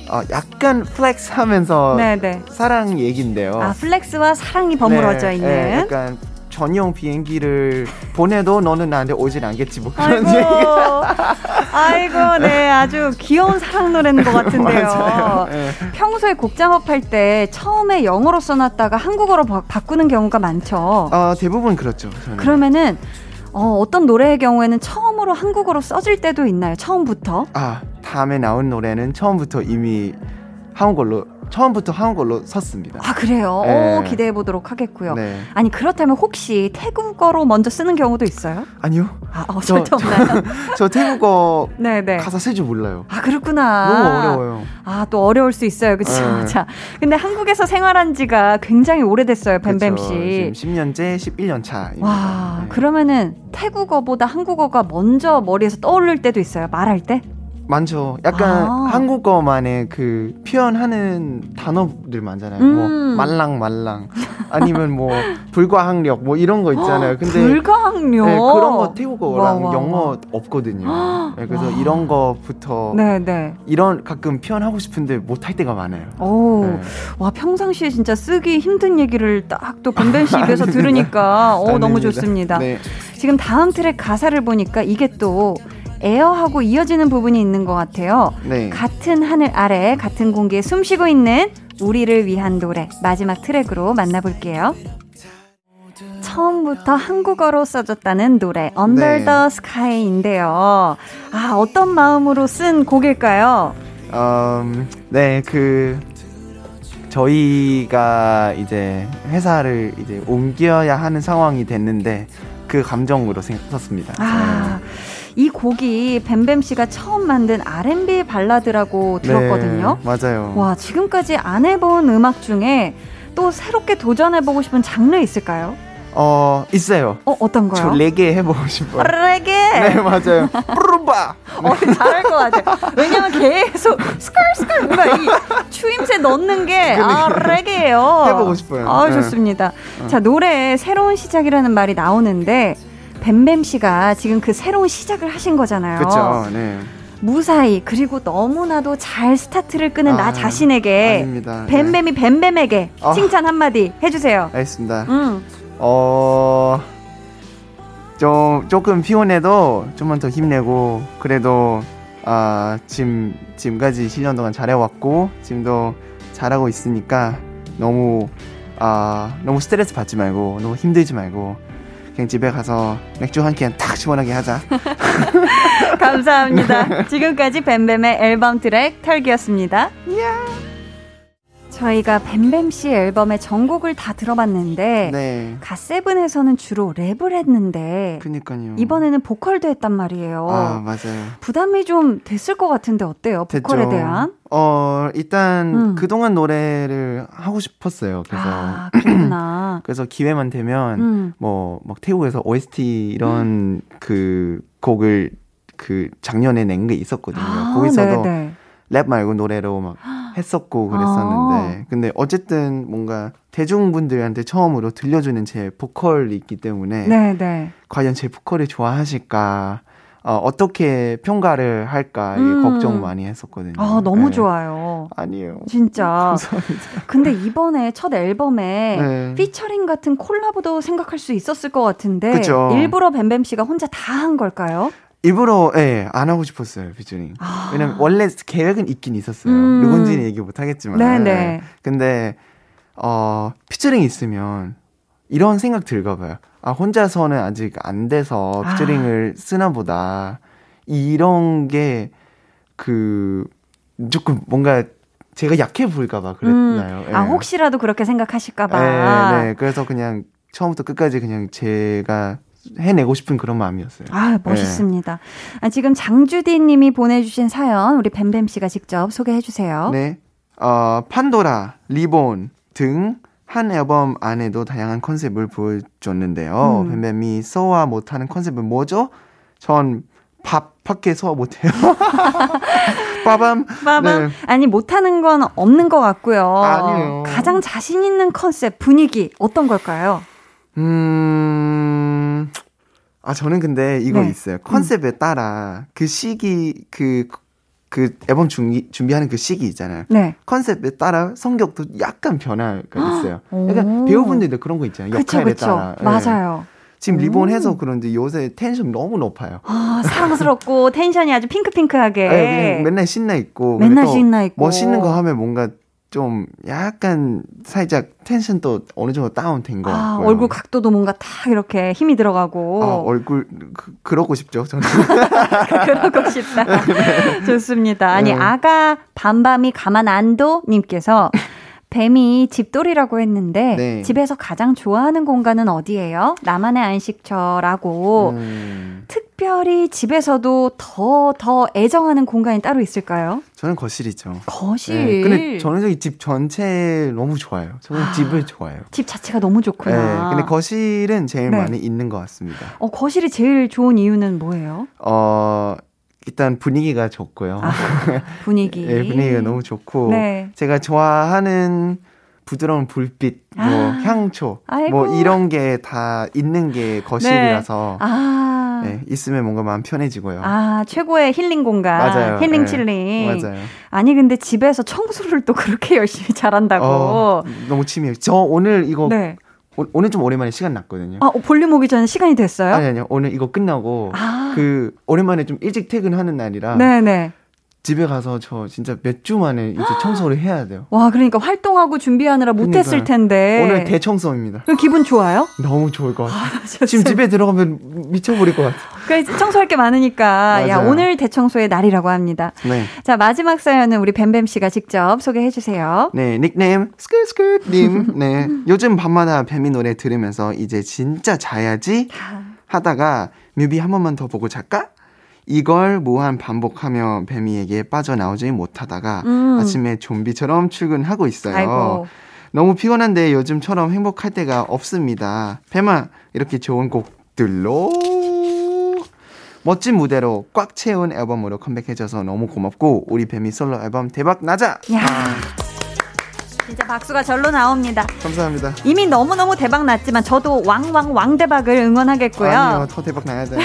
어, 약간 flex 하면서 네네. 사랑 얘긴데요. 아, flex와 사랑이 버무러져 네, 있는. 네, 약간 전용 비행기를 보내도 너는 나한테 오질 않겠지 뭐 그런 아이고, 얘기가 아이고 네 아주 귀여운 사랑 노래인 것 같은데요 네. 평소에 곡 작업할 때 처음에 영어로 써놨다가 한국어로 바, 꾸는 경우가 많죠 어, 대부분 그렇죠 저는. 그러면은 어, 어떤 노래의 경우에는 처음으로 처음으로 한국어로 써질 때도 있나요? 처음부터? 아, 다음에 나온 노래는 처음부터 이미 한국어로 처음부터 한국어로 섰습니다. 아 그래요? 네. 오, 기대해 보도록 하겠고요. 네. 아니 그렇다면 혹시 태국어로 먼저 쓰는 경우도 있어요? 아니요. 아 어, 저, 절대 없나요? 저, 저 태국어 네네. 네. 가사 쓸 줄 몰라요. 아 그렇구나. 너무 어려워요. 아 또 어려울 수 있어요, 그렇죠? 네. 자, 근데 한국에서 생활한 지가 굉장히 오래됐어요, 뱀뱀 씨. 지금 10년째, 11년 차. 와, 네. 그러면은 태국어보다 한국어가 먼저 머리에서 떠오를 때도 있어요, 말할 때? 많죠. 약간 아. 한국어만의 그 표현하는 단어들 많잖아요. 뭐 음. 뭐 말랑 말랑 아니면 뭐 불가항력 뭐 이런 거 있잖아요. 근데 불가항력 네, 그런 거 태국어랑 와, 와, 영어 와. 없거든요. 네, 그래서 이런 거부터 네, 네. 이런 가끔 표현하고 싶은데 못 할 때가 많아요. 오, 네. 와 평상시에 진짜 쓰기 힘든 얘기를 딱또 변변 씨 입에서 들으니까 오 너무 좋습니다. 네. 지금 다음 트랙 가사를 보니까 이게 또 Air하고 이어지는 부분이 있는 것 같아요. 네. 같은 하늘 아래 같은 공기에 숨쉬고 있는 우리를 위한 노래 마지막 트랙으로 만나볼게요. 처음부터 한국어로 써졌다는 노래 Under 네. the Sky인데요. 아 어떤 마음으로 쓴 곡일까요? 음, 네, 그 저희가 이제 회사를 이제 옮겨야 하는 상황이 됐는데 그 감정으로 썼습니다. 아. 네. 이 곡이 뱀뱀 씨가 처음 만든 R&B 발라드라고 들었거든요. 네, 맞아요. 와, 지금까지 안 해본 음악 중에 또 새롭게 도전해보고 싶은 장르 있을까요? 어 있어요. 어 어떤 거요? 저 레게 해보고 싶어요. 레게. 네 맞아요. 뿌르바. 어 잘할 것 같아요. 왜냐면 계속 스컬스컬 뭔가 이 추임새 넣는 게 아 레게예요. 해보고 싶어요. 아 네. 좋습니다. 네. 자 노래 새로운 시작이라는 말이 나오는데 뱀뱀 씨가 지금 그 새로운 시작을 하신 거잖아요. 그렇죠. 네. 무사히 그리고 너무나도 잘 스타트를 끄는 아, 나 자신에게 아닙니다. 뱀뱀이 네. 뱀뱀에게 어. 칭찬 한마디 해주세요. 알겠습니다. 음. 어, 좀 조금 피곤해도 좀만 더 힘내고 그래도 아 지금 지금까지 7년 동안 잘해왔고 지금도 잘하고 있으니까 너무 아 너무 스트레스 받지 말고 너무 힘들지 말고 그냥 집에 가서 맥주 한 캔 탁 시원하게 하자. 감사합니다. 지금까지 뱀뱀의 앨범 트랙 털기였습니다. Yeah. 저희가 뱀뱀 씨 앨범의 전곡을 다 들어봤는데 네. 갓세븐에서는 주로 랩을 했는데 그니까요. 이번에는 보컬도 했단 말이에요. 아 맞아요. 부담이 좀 됐을 것 같은데 어때요? 보컬에 됐죠. 대한? 어 일단 음. 그동안 노래를 하고 싶었어요. 그래서 아, 그렇구나. 그래서 기회만 되면 음. 뭐막 태국에서 OST 이런 음. 그 곡을 그 작년에 낸 게 있었거든요. 아, 거기서도 네네. 랩 말고 노래로 막 했었고 그랬었는데 아. 근데 어쨌든 뭔가 대중분들한테 처음으로 들려주는 제 보컬이 있기 때문에 네네. 네. 과연 제 보컬을 좋아하실까 어, 어떻게 평가를 할까 음. 걱정 많이 했었거든요. 아 너무 네. 좋아요. 아니에요. 진짜. 감사합니다. 근데 이번에 첫 앨범에 네. 피처링 같은 콜라보도 생각할 수 있었을 것 같은데 그쵸. 일부러 뱀뱀 씨가 혼자 다 한 걸까요? 일부러 예, 안 하고 싶었어요, 피처링. 아. 왜냐면 원래 계획은 있긴 있었어요. 음. 누군지는 얘기 못 하겠지만. 네네. 근데 어, 피처링 있으면 이런 생각 들까 봐요. 아, 혼자서는 아직 안 돼서 피처링을 아. 쓰나 보다. 이런 게 그 조금 뭔가 제가 약해 보일까봐 그랬나요? 음. 예. 아, 혹시라도 그렇게 생각하실까봐. 네, 네. 그래서 그냥 처음부터 끝까지 그냥 제가 해내고 싶은 그런 마음이었어요. 아, 멋있습니다. 네. 아, 지금 장주디 님이 보내주신 사연, 우리 뱀뱀 씨가 직접 소개해 주세요. 네. 어, 판도라, 리본 등 한 앨범 안에도 다양한 컨셉을 보여줬는데요. 음. 뱀뱀이 소화 못하는 컨셉은 뭐죠? 전 밥 밖에 소화 못해요. 빠밤. 빠밤. 네. 아니 못하는 건 없는 것 같고요. 아니요. 가장 자신 있는 컨셉 분위기 어떤 걸까요? 음, 아, 저는 근데 이거 네. 있어요. 컨셉에 음. 따라 그 시기, 그, 그 앨범 준비, 준비하는 그 시기 있잖아요. 네. 컨셉에 따라 성격도 약간 변화가 있어요. 그러니까 배우분들도 그런 거 있잖아요. 역할에 그쵸, 그쵸. 따라. 네. 맞아요. 지금 리본 해서 그런데 요새 텐션 너무 높아요. 아, 사랑스럽고 텐션이 아주 핑크핑크하게. 네, 맨날 신나 있고. 맨날 신나 있고. 멋있는 거 하면 뭔가 좀 약간 살짝 텐션도 어느 정도 다운된 것 아, 같고요. 얼굴 각도도 뭔가 딱 이렇게 힘이 들어가고. 아, 얼굴 그, 러고 싶죠, 저는. 그러고 싶다. 네. 좋습니다. 아니 네. 아가 밤밤이 가만 안도 님께서 뱀이 집돌이라고 했는데 네. 집에서 가장 좋아하는 공간은 어디예요? 나만의 안식처라고 음. 특별히 집에서도 더더 애정하는 공간이 따로 있을까요? 저는 거실이죠. 거실. 네, 근데 저는 저기 집 전체 너무 좋아요. 저는 아, 집을 좋아해요. 집 자체가 너무 좋구나. 네, 근데 거실은 제일 네. 많이 있는 것 같습니다. 어 거실이 제일 좋은 이유는 뭐예요? 어 일단 분위기가 좋고요. 아, 분위기. 네, 분위기가 너무 좋고 네. 제가 좋아하는 부드러운 불빛, 뭐 아, 향초, 뭐 아이고. 뭐 이런 게 다 있는 게 거실이라서 네. 아. 네, 있으면 뭔가 마음 편해지고요. 아 최고의 힐링 공간, 맞아요. 힐링 네. 칠링. 맞아요. 아니 근데 집에서 청소를 또 그렇게 열심히 잘한다고. 어, 너무 취미예요. 저 오늘 이거 네. 오, 늘좀 오랜만에 시간 났거든요. 아, 볼륨 오기 전에 시간이 됐어요? 아니, 아니요. 오늘 이거 끝나고, 아. 그, 오랜만에 좀 일찍 퇴근하는 날이라. 네네. 집에 가서 저 진짜 몇 주 만에 이제 청소를 해야 돼요. 와, 그러니까 활동하고 준비하느라 못했을 텐데. 오늘 대청소입니다. 그럼 기분 좋아요? 너무 좋을 것 같아요. 아, 지금 집에 들어가면 미쳐버릴 것 같아요. 그래, 청소할 게 많으니까. 야, 오늘 대청소의 날이라고 합니다. 네. 자, 마지막 사연은 우리 뱀뱀 씨가 직접 소개해 주세요. 네, 닉네임 스크스크님. 네. 요즘 밤마다 뱀이 노래 들으면서 이제 진짜 자야지 하다가 뮤비 한 번만 더 보고 잘까? 이걸 무한 반복하며 뱀이에게 빠져나오지 못하다가 음. 아침에 좀비처럼 출근하고 있어요. 아이고. 너무 피곤한데 요즘처럼 행복할 때가 없습니다. 뱀아, 이렇게 좋은 곡들로 멋진 무대로 꽉 채운 앨범으로 컴백해줘서 너무 고맙고 우리 뱀이 솔로 앨범 대박 나자. 야. 아. 진짜 박수가 절로 나옵니다. 감사합니다. 이미 너무너무 대박 났지만 저도 왕왕 왕대박을 응원하겠고요. 아니요, 더 대박 나야 돼요.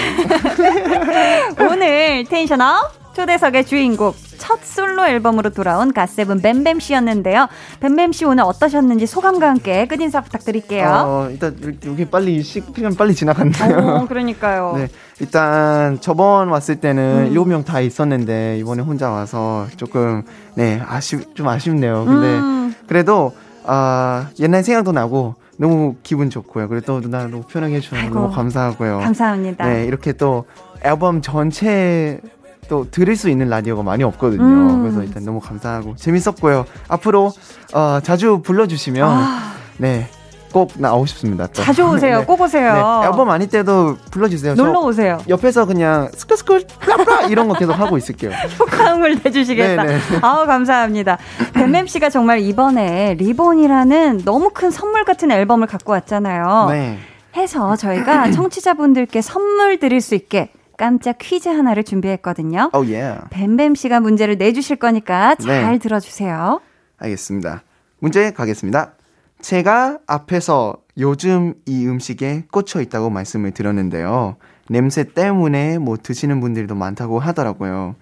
오늘 텐션업 초대석의 주인공 첫 솔로 앨범으로 돌아온 가세븐 뱀뱀 씨였는데요. 뱀뱀 씨 오늘 어떠셨는지 소감과 함께 끝인사 부탁드릴게요. 어, 일단 여기 빨리 시간 빨리 지나갔네요. 어, 그러니까요. 네, 일단 저번 왔을 때는 일곱 음. 명다 있었는데 이번에 혼자 와서 조금 네 아쉽 좀 아쉽네요. 근데 음. 그래도 아 옛날 생각도 나고 너무 기분 좋고요. 그리고 또 누나 너무 편하게 해주셔서 너무 감사하고요. 감사합니다. 네 이렇게 또 앨범 전체 또 들을 수 있는 라디오가 많이 없거든요. 음. 그래서 일단 너무 감사하고 재밌었고요. 앞으로 어, 자주 불러주시면 아. 네. 꼭 나오고 싶습니다. 또. 자주 오세요. 네. 꼭 오세요. 네. 앨범 아닐 때도 불러주세요. 놀러 오세요. 옆에서 그냥 skrr skrr 플라플라 이런 거 계속 하고 있을게요. 효과음을 내주시겠다. 네, 네. 아우 감사합니다. 뱀뱀 씨가 정말 이번에 리본이라는 너무 큰 선물 같은 앨범을 갖고 왔잖아요. 네. 해서 저희가 청취자분들께 선물 드릴 수 있게 깜짝 퀴즈 하나를 준비했거든요. Oh, yeah. 뱀뱀 씨가 문제를 내주실 거니까 잘 네. 들어주세요. 알겠습니다. 문제 가겠습니다. 제가 앞에서 요즘 이 음식에 꽂혀 있다고 말씀을 드렸는데요. 냄새 때문에 뭐 드시는 분들도 많다고 하더라고요.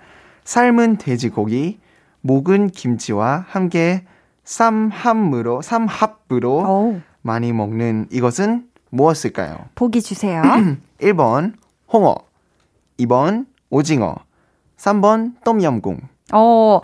삶은 돼지고기, 목은 김치와 함께 쌈함으로, 삼합으로 오. 많이 먹는 이것은 무엇일까요? 보기 주세요. 1번 홍어, 2번 오징어, 3번 똠얌꿍. 어,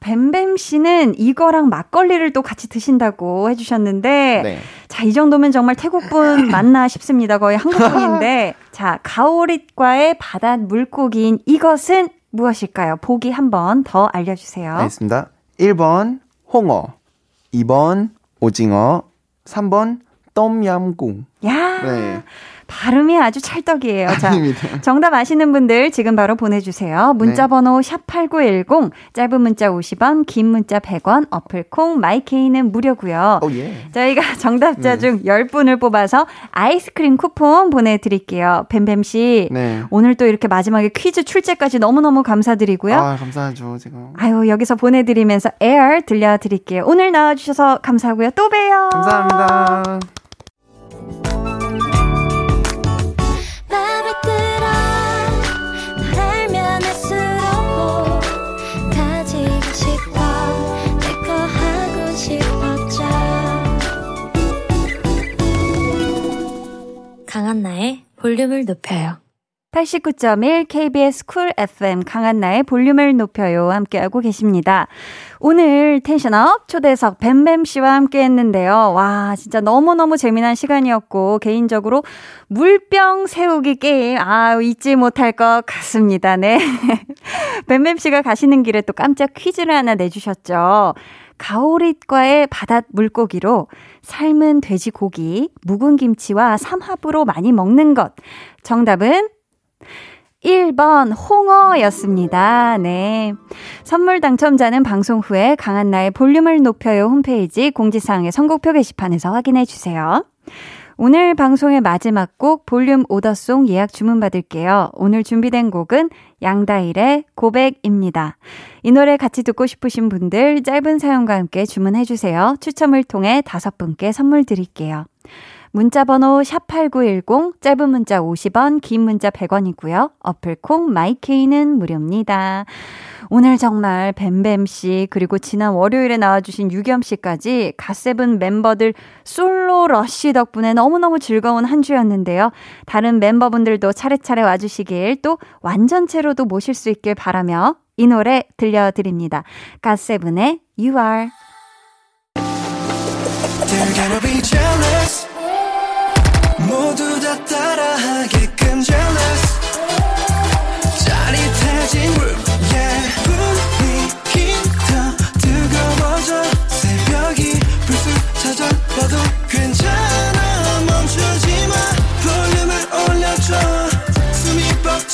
뱀뱀 씨는 이거랑 막걸리를 또 같이 드신다고 해주셨는데, 네. 자, 이 정도면 정말 태국분 맞나 싶습니다. 거의 한국분인데, 자, 가오릿과의 바다 물고기인 이것은 무엇일까요? 보기 한 번 더 알려주세요. 알겠습니다. 1번 홍어, 2번 오징어, 3번 똠얌꿍. 야. 네. 발음이 아주 찰떡이에요. 자, 정답 아시는 분들 지금 바로 보내주세요. 문자번호 네. 샵8910, 짧은 문자 50원, 긴 문자 100원, 어플 콩, 마이케이는 무료고요. Oh, yeah. 저희가 정답자 네. 중 10분을 뽑아서 아이스크림 쿠폰 보내드릴게요. 뱀뱀 씨, 네. 오늘 또 이렇게 마지막에 퀴즈 출제까지 너무너무 감사드리고요. 아, 감사하죠, 지금. 아유, 여기서 보내드리면서 에어 들려드릴게요. 오늘 나와주셔서 감사하고요. 또 봬요. 감사합니다. 강한나의 볼륨을 높여요. 89.1 KBS 쿨 FM 강한나의 볼륨을 높여요. 함께하고 계십니다. 오늘 텐션업 초대석 뱀뱀 씨와 함께 했는데요. 와, 진짜 너무너무 재미난 시간이었고, 개인적으로 물병 세우기 게임, 아, 잊지 못할 것 같습니다. 네. 뱀뱀 씨가 가시는 길에 또 깜짝 퀴즈를 하나 내주셨죠. 가오릿과의 바닷 물고기로 삶은 돼지고기, 묵은 김치와 삼합으로 많이 먹는 것. 정답은 1번 홍어였습니다. 네. 선물 당첨자는 방송 후에 강한나의 볼륨을 높여요 홈페이지 공지사항의 선곡표 게시판에서 확인해 주세요. 오늘 방송의 마지막 곡 볼륨 오더송 예약 주문 받을게요. 오늘 준비된 곡은 양다일의 고백입니다. 이 노래 같이 듣고 싶으신 분들 짧은 사연과 함께 주문해 주세요. 추첨을 통해 다섯 분께 선물 드릴게요. 문자 번호 샵8910 짧은 문자 50원 긴 문자 100원이고요. 어플 콩 마이케이는 무료입니다. 오늘 정말 뱀뱀 씨 그리고 지난 월요일에 나와주신 유겸 씨까지 갓세븐 멤버들 솔로 러쉬 덕분에 너무너무 즐거운 한 주였는데요. 다른 멤버분들도 차례차례 와주시길 또 완전체로도 모실 수 있길 바라며 이 노래 들려드립니다. 갓세븐의 You Are 모두 다 따라하게끔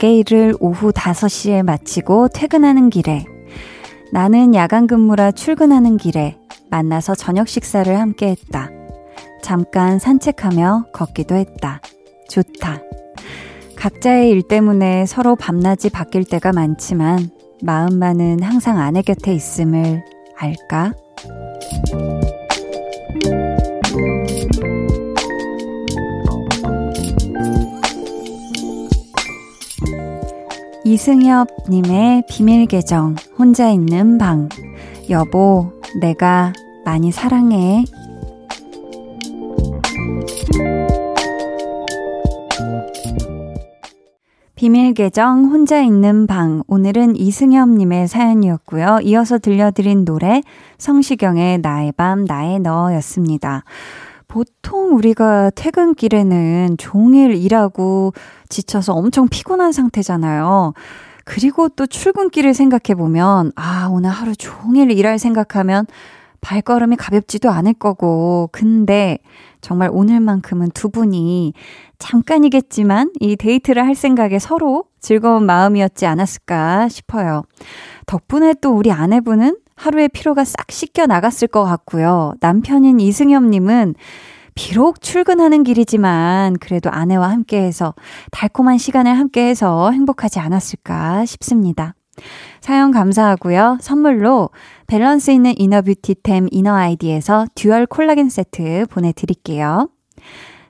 가게 일을 오후 5시에 마치고 퇴근하는 길에 나는 야간 근무라 출근하는 길에 만나서 저녁 식사를 함께 했다. 잠깐 산책하며 걷기도 했다. 좋다. 각자의 일 때문에 서로 밤낮이 바뀔 때가 많지만 마음만은 항상 아내 곁에 있음을 알까? 이승엽님의 비밀 계정, 혼자 있는 방. 여보, 내가 많이 사랑해. 비밀 계정 혼자 있는 방 오늘은 이승엽님의 사연이었고요. 이어서 들려드린 노래 성시경의 나의 밤 나의 너였습니다. 보통 우리가 퇴근길에는 종일 일하고 지쳐서 엄청 피곤한 상태잖아요. 그리고 또 출근길을 생각해 보면, 아, 오늘 하루 종일 일할 생각하면 발걸음이 가볍지도 않을 거고, 근데 정말 오늘만큼은 두 분이 잠깐이겠지만 이 데이트를 할 생각에 서로 즐거운 마음이었지 않았을까 싶어요. 덕분에 또 우리 아내분은 하루의 피로가 싹 씻겨 나갔을 것 같고요. 남편인 이승엽님은 비록 출근하는 길이지만 그래도 아내와 함께해서 달콤한 시간을 함께해서 행복하지 않았을까 싶습니다. 사연 감사하고요. 선물로 밸런스 있는 inner beauty템 이너아이디에서 dual 콜라겐 세트 보내드릴게요.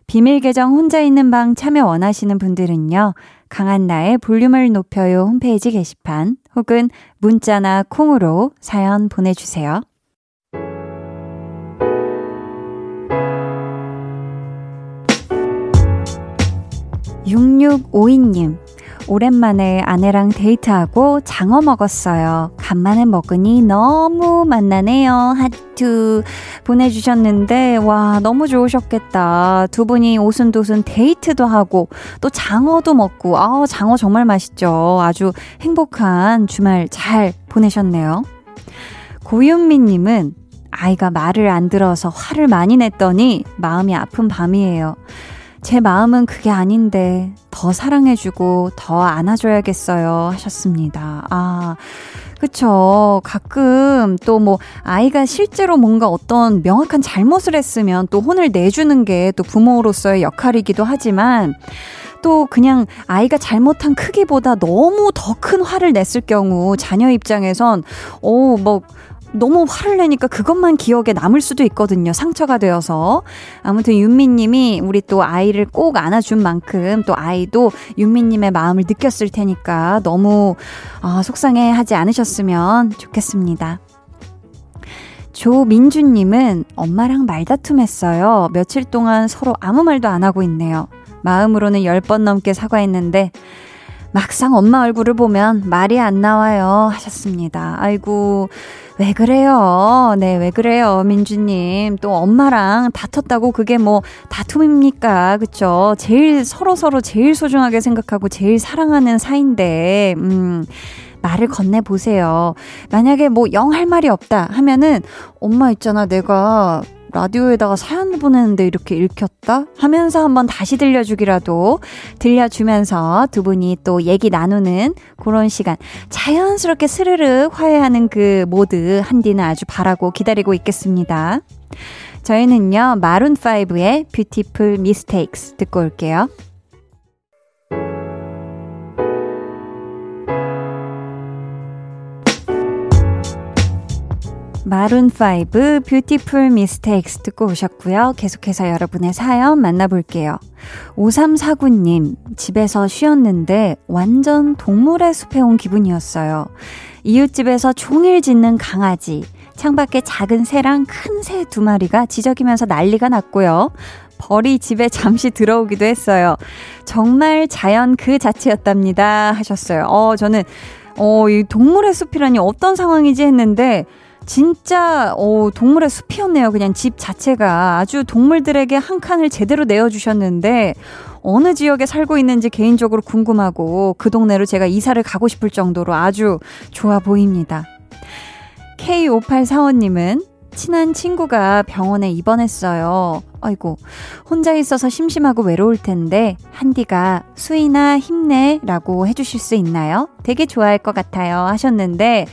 비밀 계정 혼자 있는 방 참여 원하시는 분들은요. 강한나의 볼륨을 높여요 홈페이지 게시판 혹은 문자나 콩으로 사연 보내주세요. 6652님, 오랜만에 아내랑 데이트하고 장어 먹었어요. 간만에 먹으니 너무 맛나네요. 하트 보내주셨는데, 와, 너무 좋으셨겠다. 두 분이 오순도순 데이트도 하고, 또 장어도 먹고, 아 장어 정말 맛있죠. 아주 행복한 주말 잘 보내셨네요. 고윤미님은 아이가 말을 안 들어서 화를 많이 냈더니 마음이 아픈 밤이에요. 제 마음은 그게 아닌데 더 사랑해주고 더 안아줘야겠어요 하셨습니다. 아 그쵸. 가끔 또 뭐 아이가 실제로 뭔가 어떤 명확한 잘못을 했으면 또 혼을 내주는 게 또 부모로서의 역할이기도 하지만 또 그냥 아이가 잘못한 크기보다 너무 더 큰 화를 냈을 경우 자녀 입장에선 어, 뭐 너무 화를 내니까 그것만 기억에 남을 수도 있거든요. 상처가 되어서. 아무튼 윤미님이 우리 또 아이를 꼭 안아준 만큼 또 아이도 윤미님의 마음을 느꼈을 테니까 너무 어, 속상해 하지 않으셨으면 좋겠습니다. 조민주님은 엄마랑 말다툼했어요. 며칠 동안 서로 아무 말도 안 하고 있네요. 마음으로는 10번 넘게 사과했는데 막상 엄마 얼굴을 보면 말이 안 나와요. 하셨습니다. 아이고, 왜 그래요? 네, 왜 그래요, 민주님. 또 엄마랑 다퉜다고 그게 뭐 다툼입니까? 그쵸? 제일 서로서로 제일 소중하게 생각하고 제일 사랑하는 사이인데, 음. 말을 건네보세요. 만약에 뭐 영 할 말이 없다 하면은, 엄마 있잖아, 내가 라디오에다가 사연 보내는데 이렇게 읽혔다? 하면서 한번 다시 들려주기라도 들려주면서 두 분이 또 얘기 나누는 그런 시간. 자연스럽게 스르르 화해하는 그 모드 한디는 아주 바라고 기다리고 있겠습니다. 저희는요, 마룬5의 Beautiful Mistakes 듣고 올게요. 마룬5 뷰티풀 미스테이크스 듣고 오셨고요. 계속해서 여러분의 사연 만나볼게요. 5349님, 집에서 쉬었는데 완전 동물의 숲에 온 기분이었어요. 이웃집에서 종일 짖는 강아지, 창밖에 작은 새랑 큰 새 두 마리가 지저귀면서 난리가 났고요. 벌이 집에 잠시 들어오기도 했어요. 정말 자연 그 자체였답니다. 하셨어요. 어, 저는, 어, 이 동물의 숲이라니 어떤 상황이지 했는데, 진짜 어, 동물의 숲이었네요. 그냥 집 자체가 아주 동물들에게 한 칸을 제대로 내어주셨는데 어느 지역에 살고 있는지 개인적으로 궁금하고 그 동네로 제가 이사를 가고 싶을 정도로 아주 좋아 보입니다. K5845님은 친한 친구가 병원에 입원했어요. 아이고, 혼자 있어서 심심하고 외로울 텐데, 한디가 수이나 힘내 라고 해주실 수 있나요? 되게 좋아할 것 같아요. 하셨는데,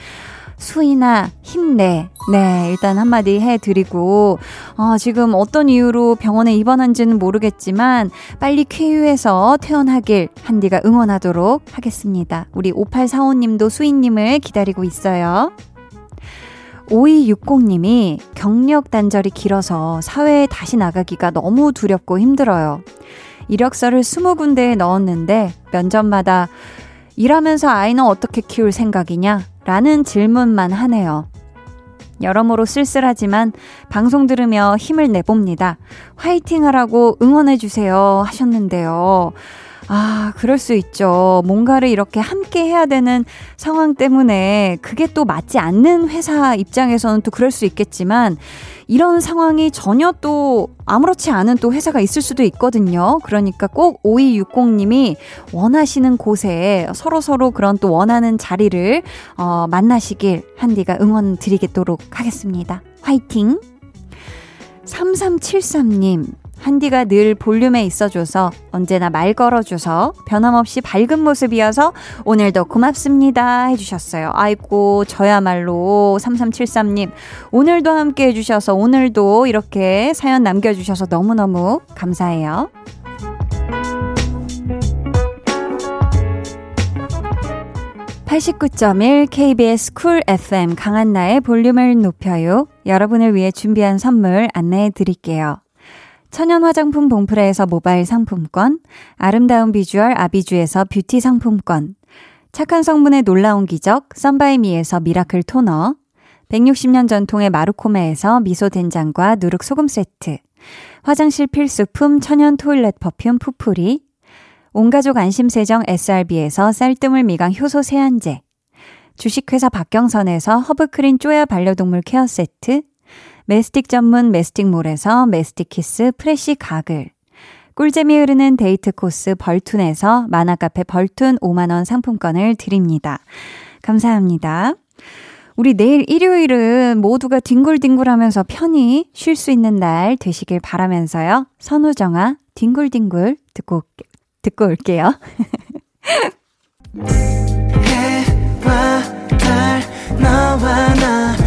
수이나 힘내. 네, 일단 한마디 해드리고, 어, 지금 어떤 이유로 병원에 입원한지는 모르겠지만, 빨리 쾌유해서 퇴원하길 한디가 응원하도록 하겠습니다. 우리 5845님도 수이님을 기다리고 있어요. 5260님이 경력 단절이 길어서 사회에 다시 나가기가 너무 두렵고 힘들어요. 이력서를 20군데에 넣었는데 면접마다 일하면서 아이는 어떻게 키울 생각이냐? 라는 질문만 하네요. 여러모로 쓸쓸하지만 방송 들으며 힘을 내봅니다. 화이팅 하라고 응원해주세요 하셨는데요. 아, 그럴 수 있죠. 뭔가를 이렇게 함께 해야 되는 상황 때문에 그게 또 맞지 않는 회사 입장에서는 또 그럴 수 있겠지만 이런 상황이 전혀 또 아무렇지 않은 또 회사가 있을 수도 있거든요. 그러니까 꼭 5260님이 원하시는 곳에 서로서로 그런 또 원하는 자리를 어, 만나시길 한디가 응원 드리겠도록 하겠습니다. 화이팅! 3373님, 한디가 늘 볼륨에 있어줘서 언제나 말 걸어줘서 변함없이 밝은 모습이어서 오늘도 고맙습니다 해주셨어요. 아이고 저야말로 3373님 오늘도 함께 해주셔서 오늘도 이렇게 사연 남겨주셔서 너무너무 감사해요. (89.1) KBS 쿨 FM 강한나의 볼륨을 높여요. 여러분을 위해 준비한 선물 안내해 드릴게요. 천연 화장품 봉프레에서 모바일 상품권, 아름다운 비주얼 아비주에서 뷰티 상품권, 착한 성분의 놀라운 기적 썬바이미에서 miracle 토너, 160년 전통의 마루코메에서 미소 된장과 누룩 소금 세트, 화장실 필수품 천연 toilet perfume 푸풀이, 온가족 안심세정 SRB에서 쌀뜨물 미강 효소 세안제, 주식회사 박경선에서 허브크린 쪼야 반려동물 케어 세트, 메스틱 전문 메스틱몰에서 메스틱 키스 프레쉬 가글. 꿀잼이 흐르는 데이트 코스 벌툰에서 만화카페 벌툰 5만원 상품권을 드립니다. 감사합니다. 우리 내일 일요일은 모두가 뒹굴뒹굴 하면서 편히 쉴 수 있는 날 되시길 바라면서요. 선우정아, 뒹굴뒹굴 듣고, 듣고 올게요. 해와 달 우리 사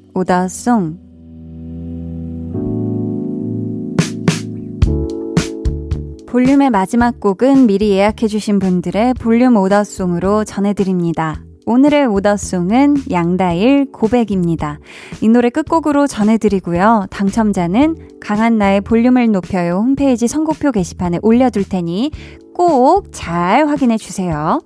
오더송. 볼륨의 마지막 곡은 미리 예약해주신 분들의 볼륨 오더송으로 전해드립니다. 오늘의 오더송은 양다일 고백입니다. 이 노래 끝곡으로 전해드리고요. 당첨자는 강한나의 볼륨을 높여요 홈페이지 선곡표 게시판에 올려둘 테니 꼭 잘 확인해 주세요.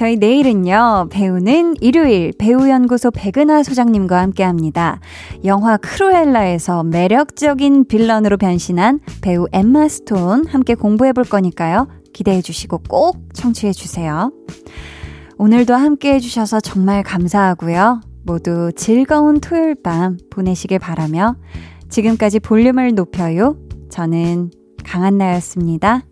저희 내일은요, 배우는 일요일 배우연구소 백은하 소장님과 함께 합니다. 영화 크루엘라에서 매력적인 villain으로 변신한 배우 엠마 스톤 함께 공부해 볼 거니까요. 기대해 주시고 꼭 청취해 주세요. 오늘도 함께 해주셔서 정말 감사하고요. 모두 즐거운 토요일 밤 보내시길 바라며 지금까지 볼륨을 높여요. 저는 강한나였습니다.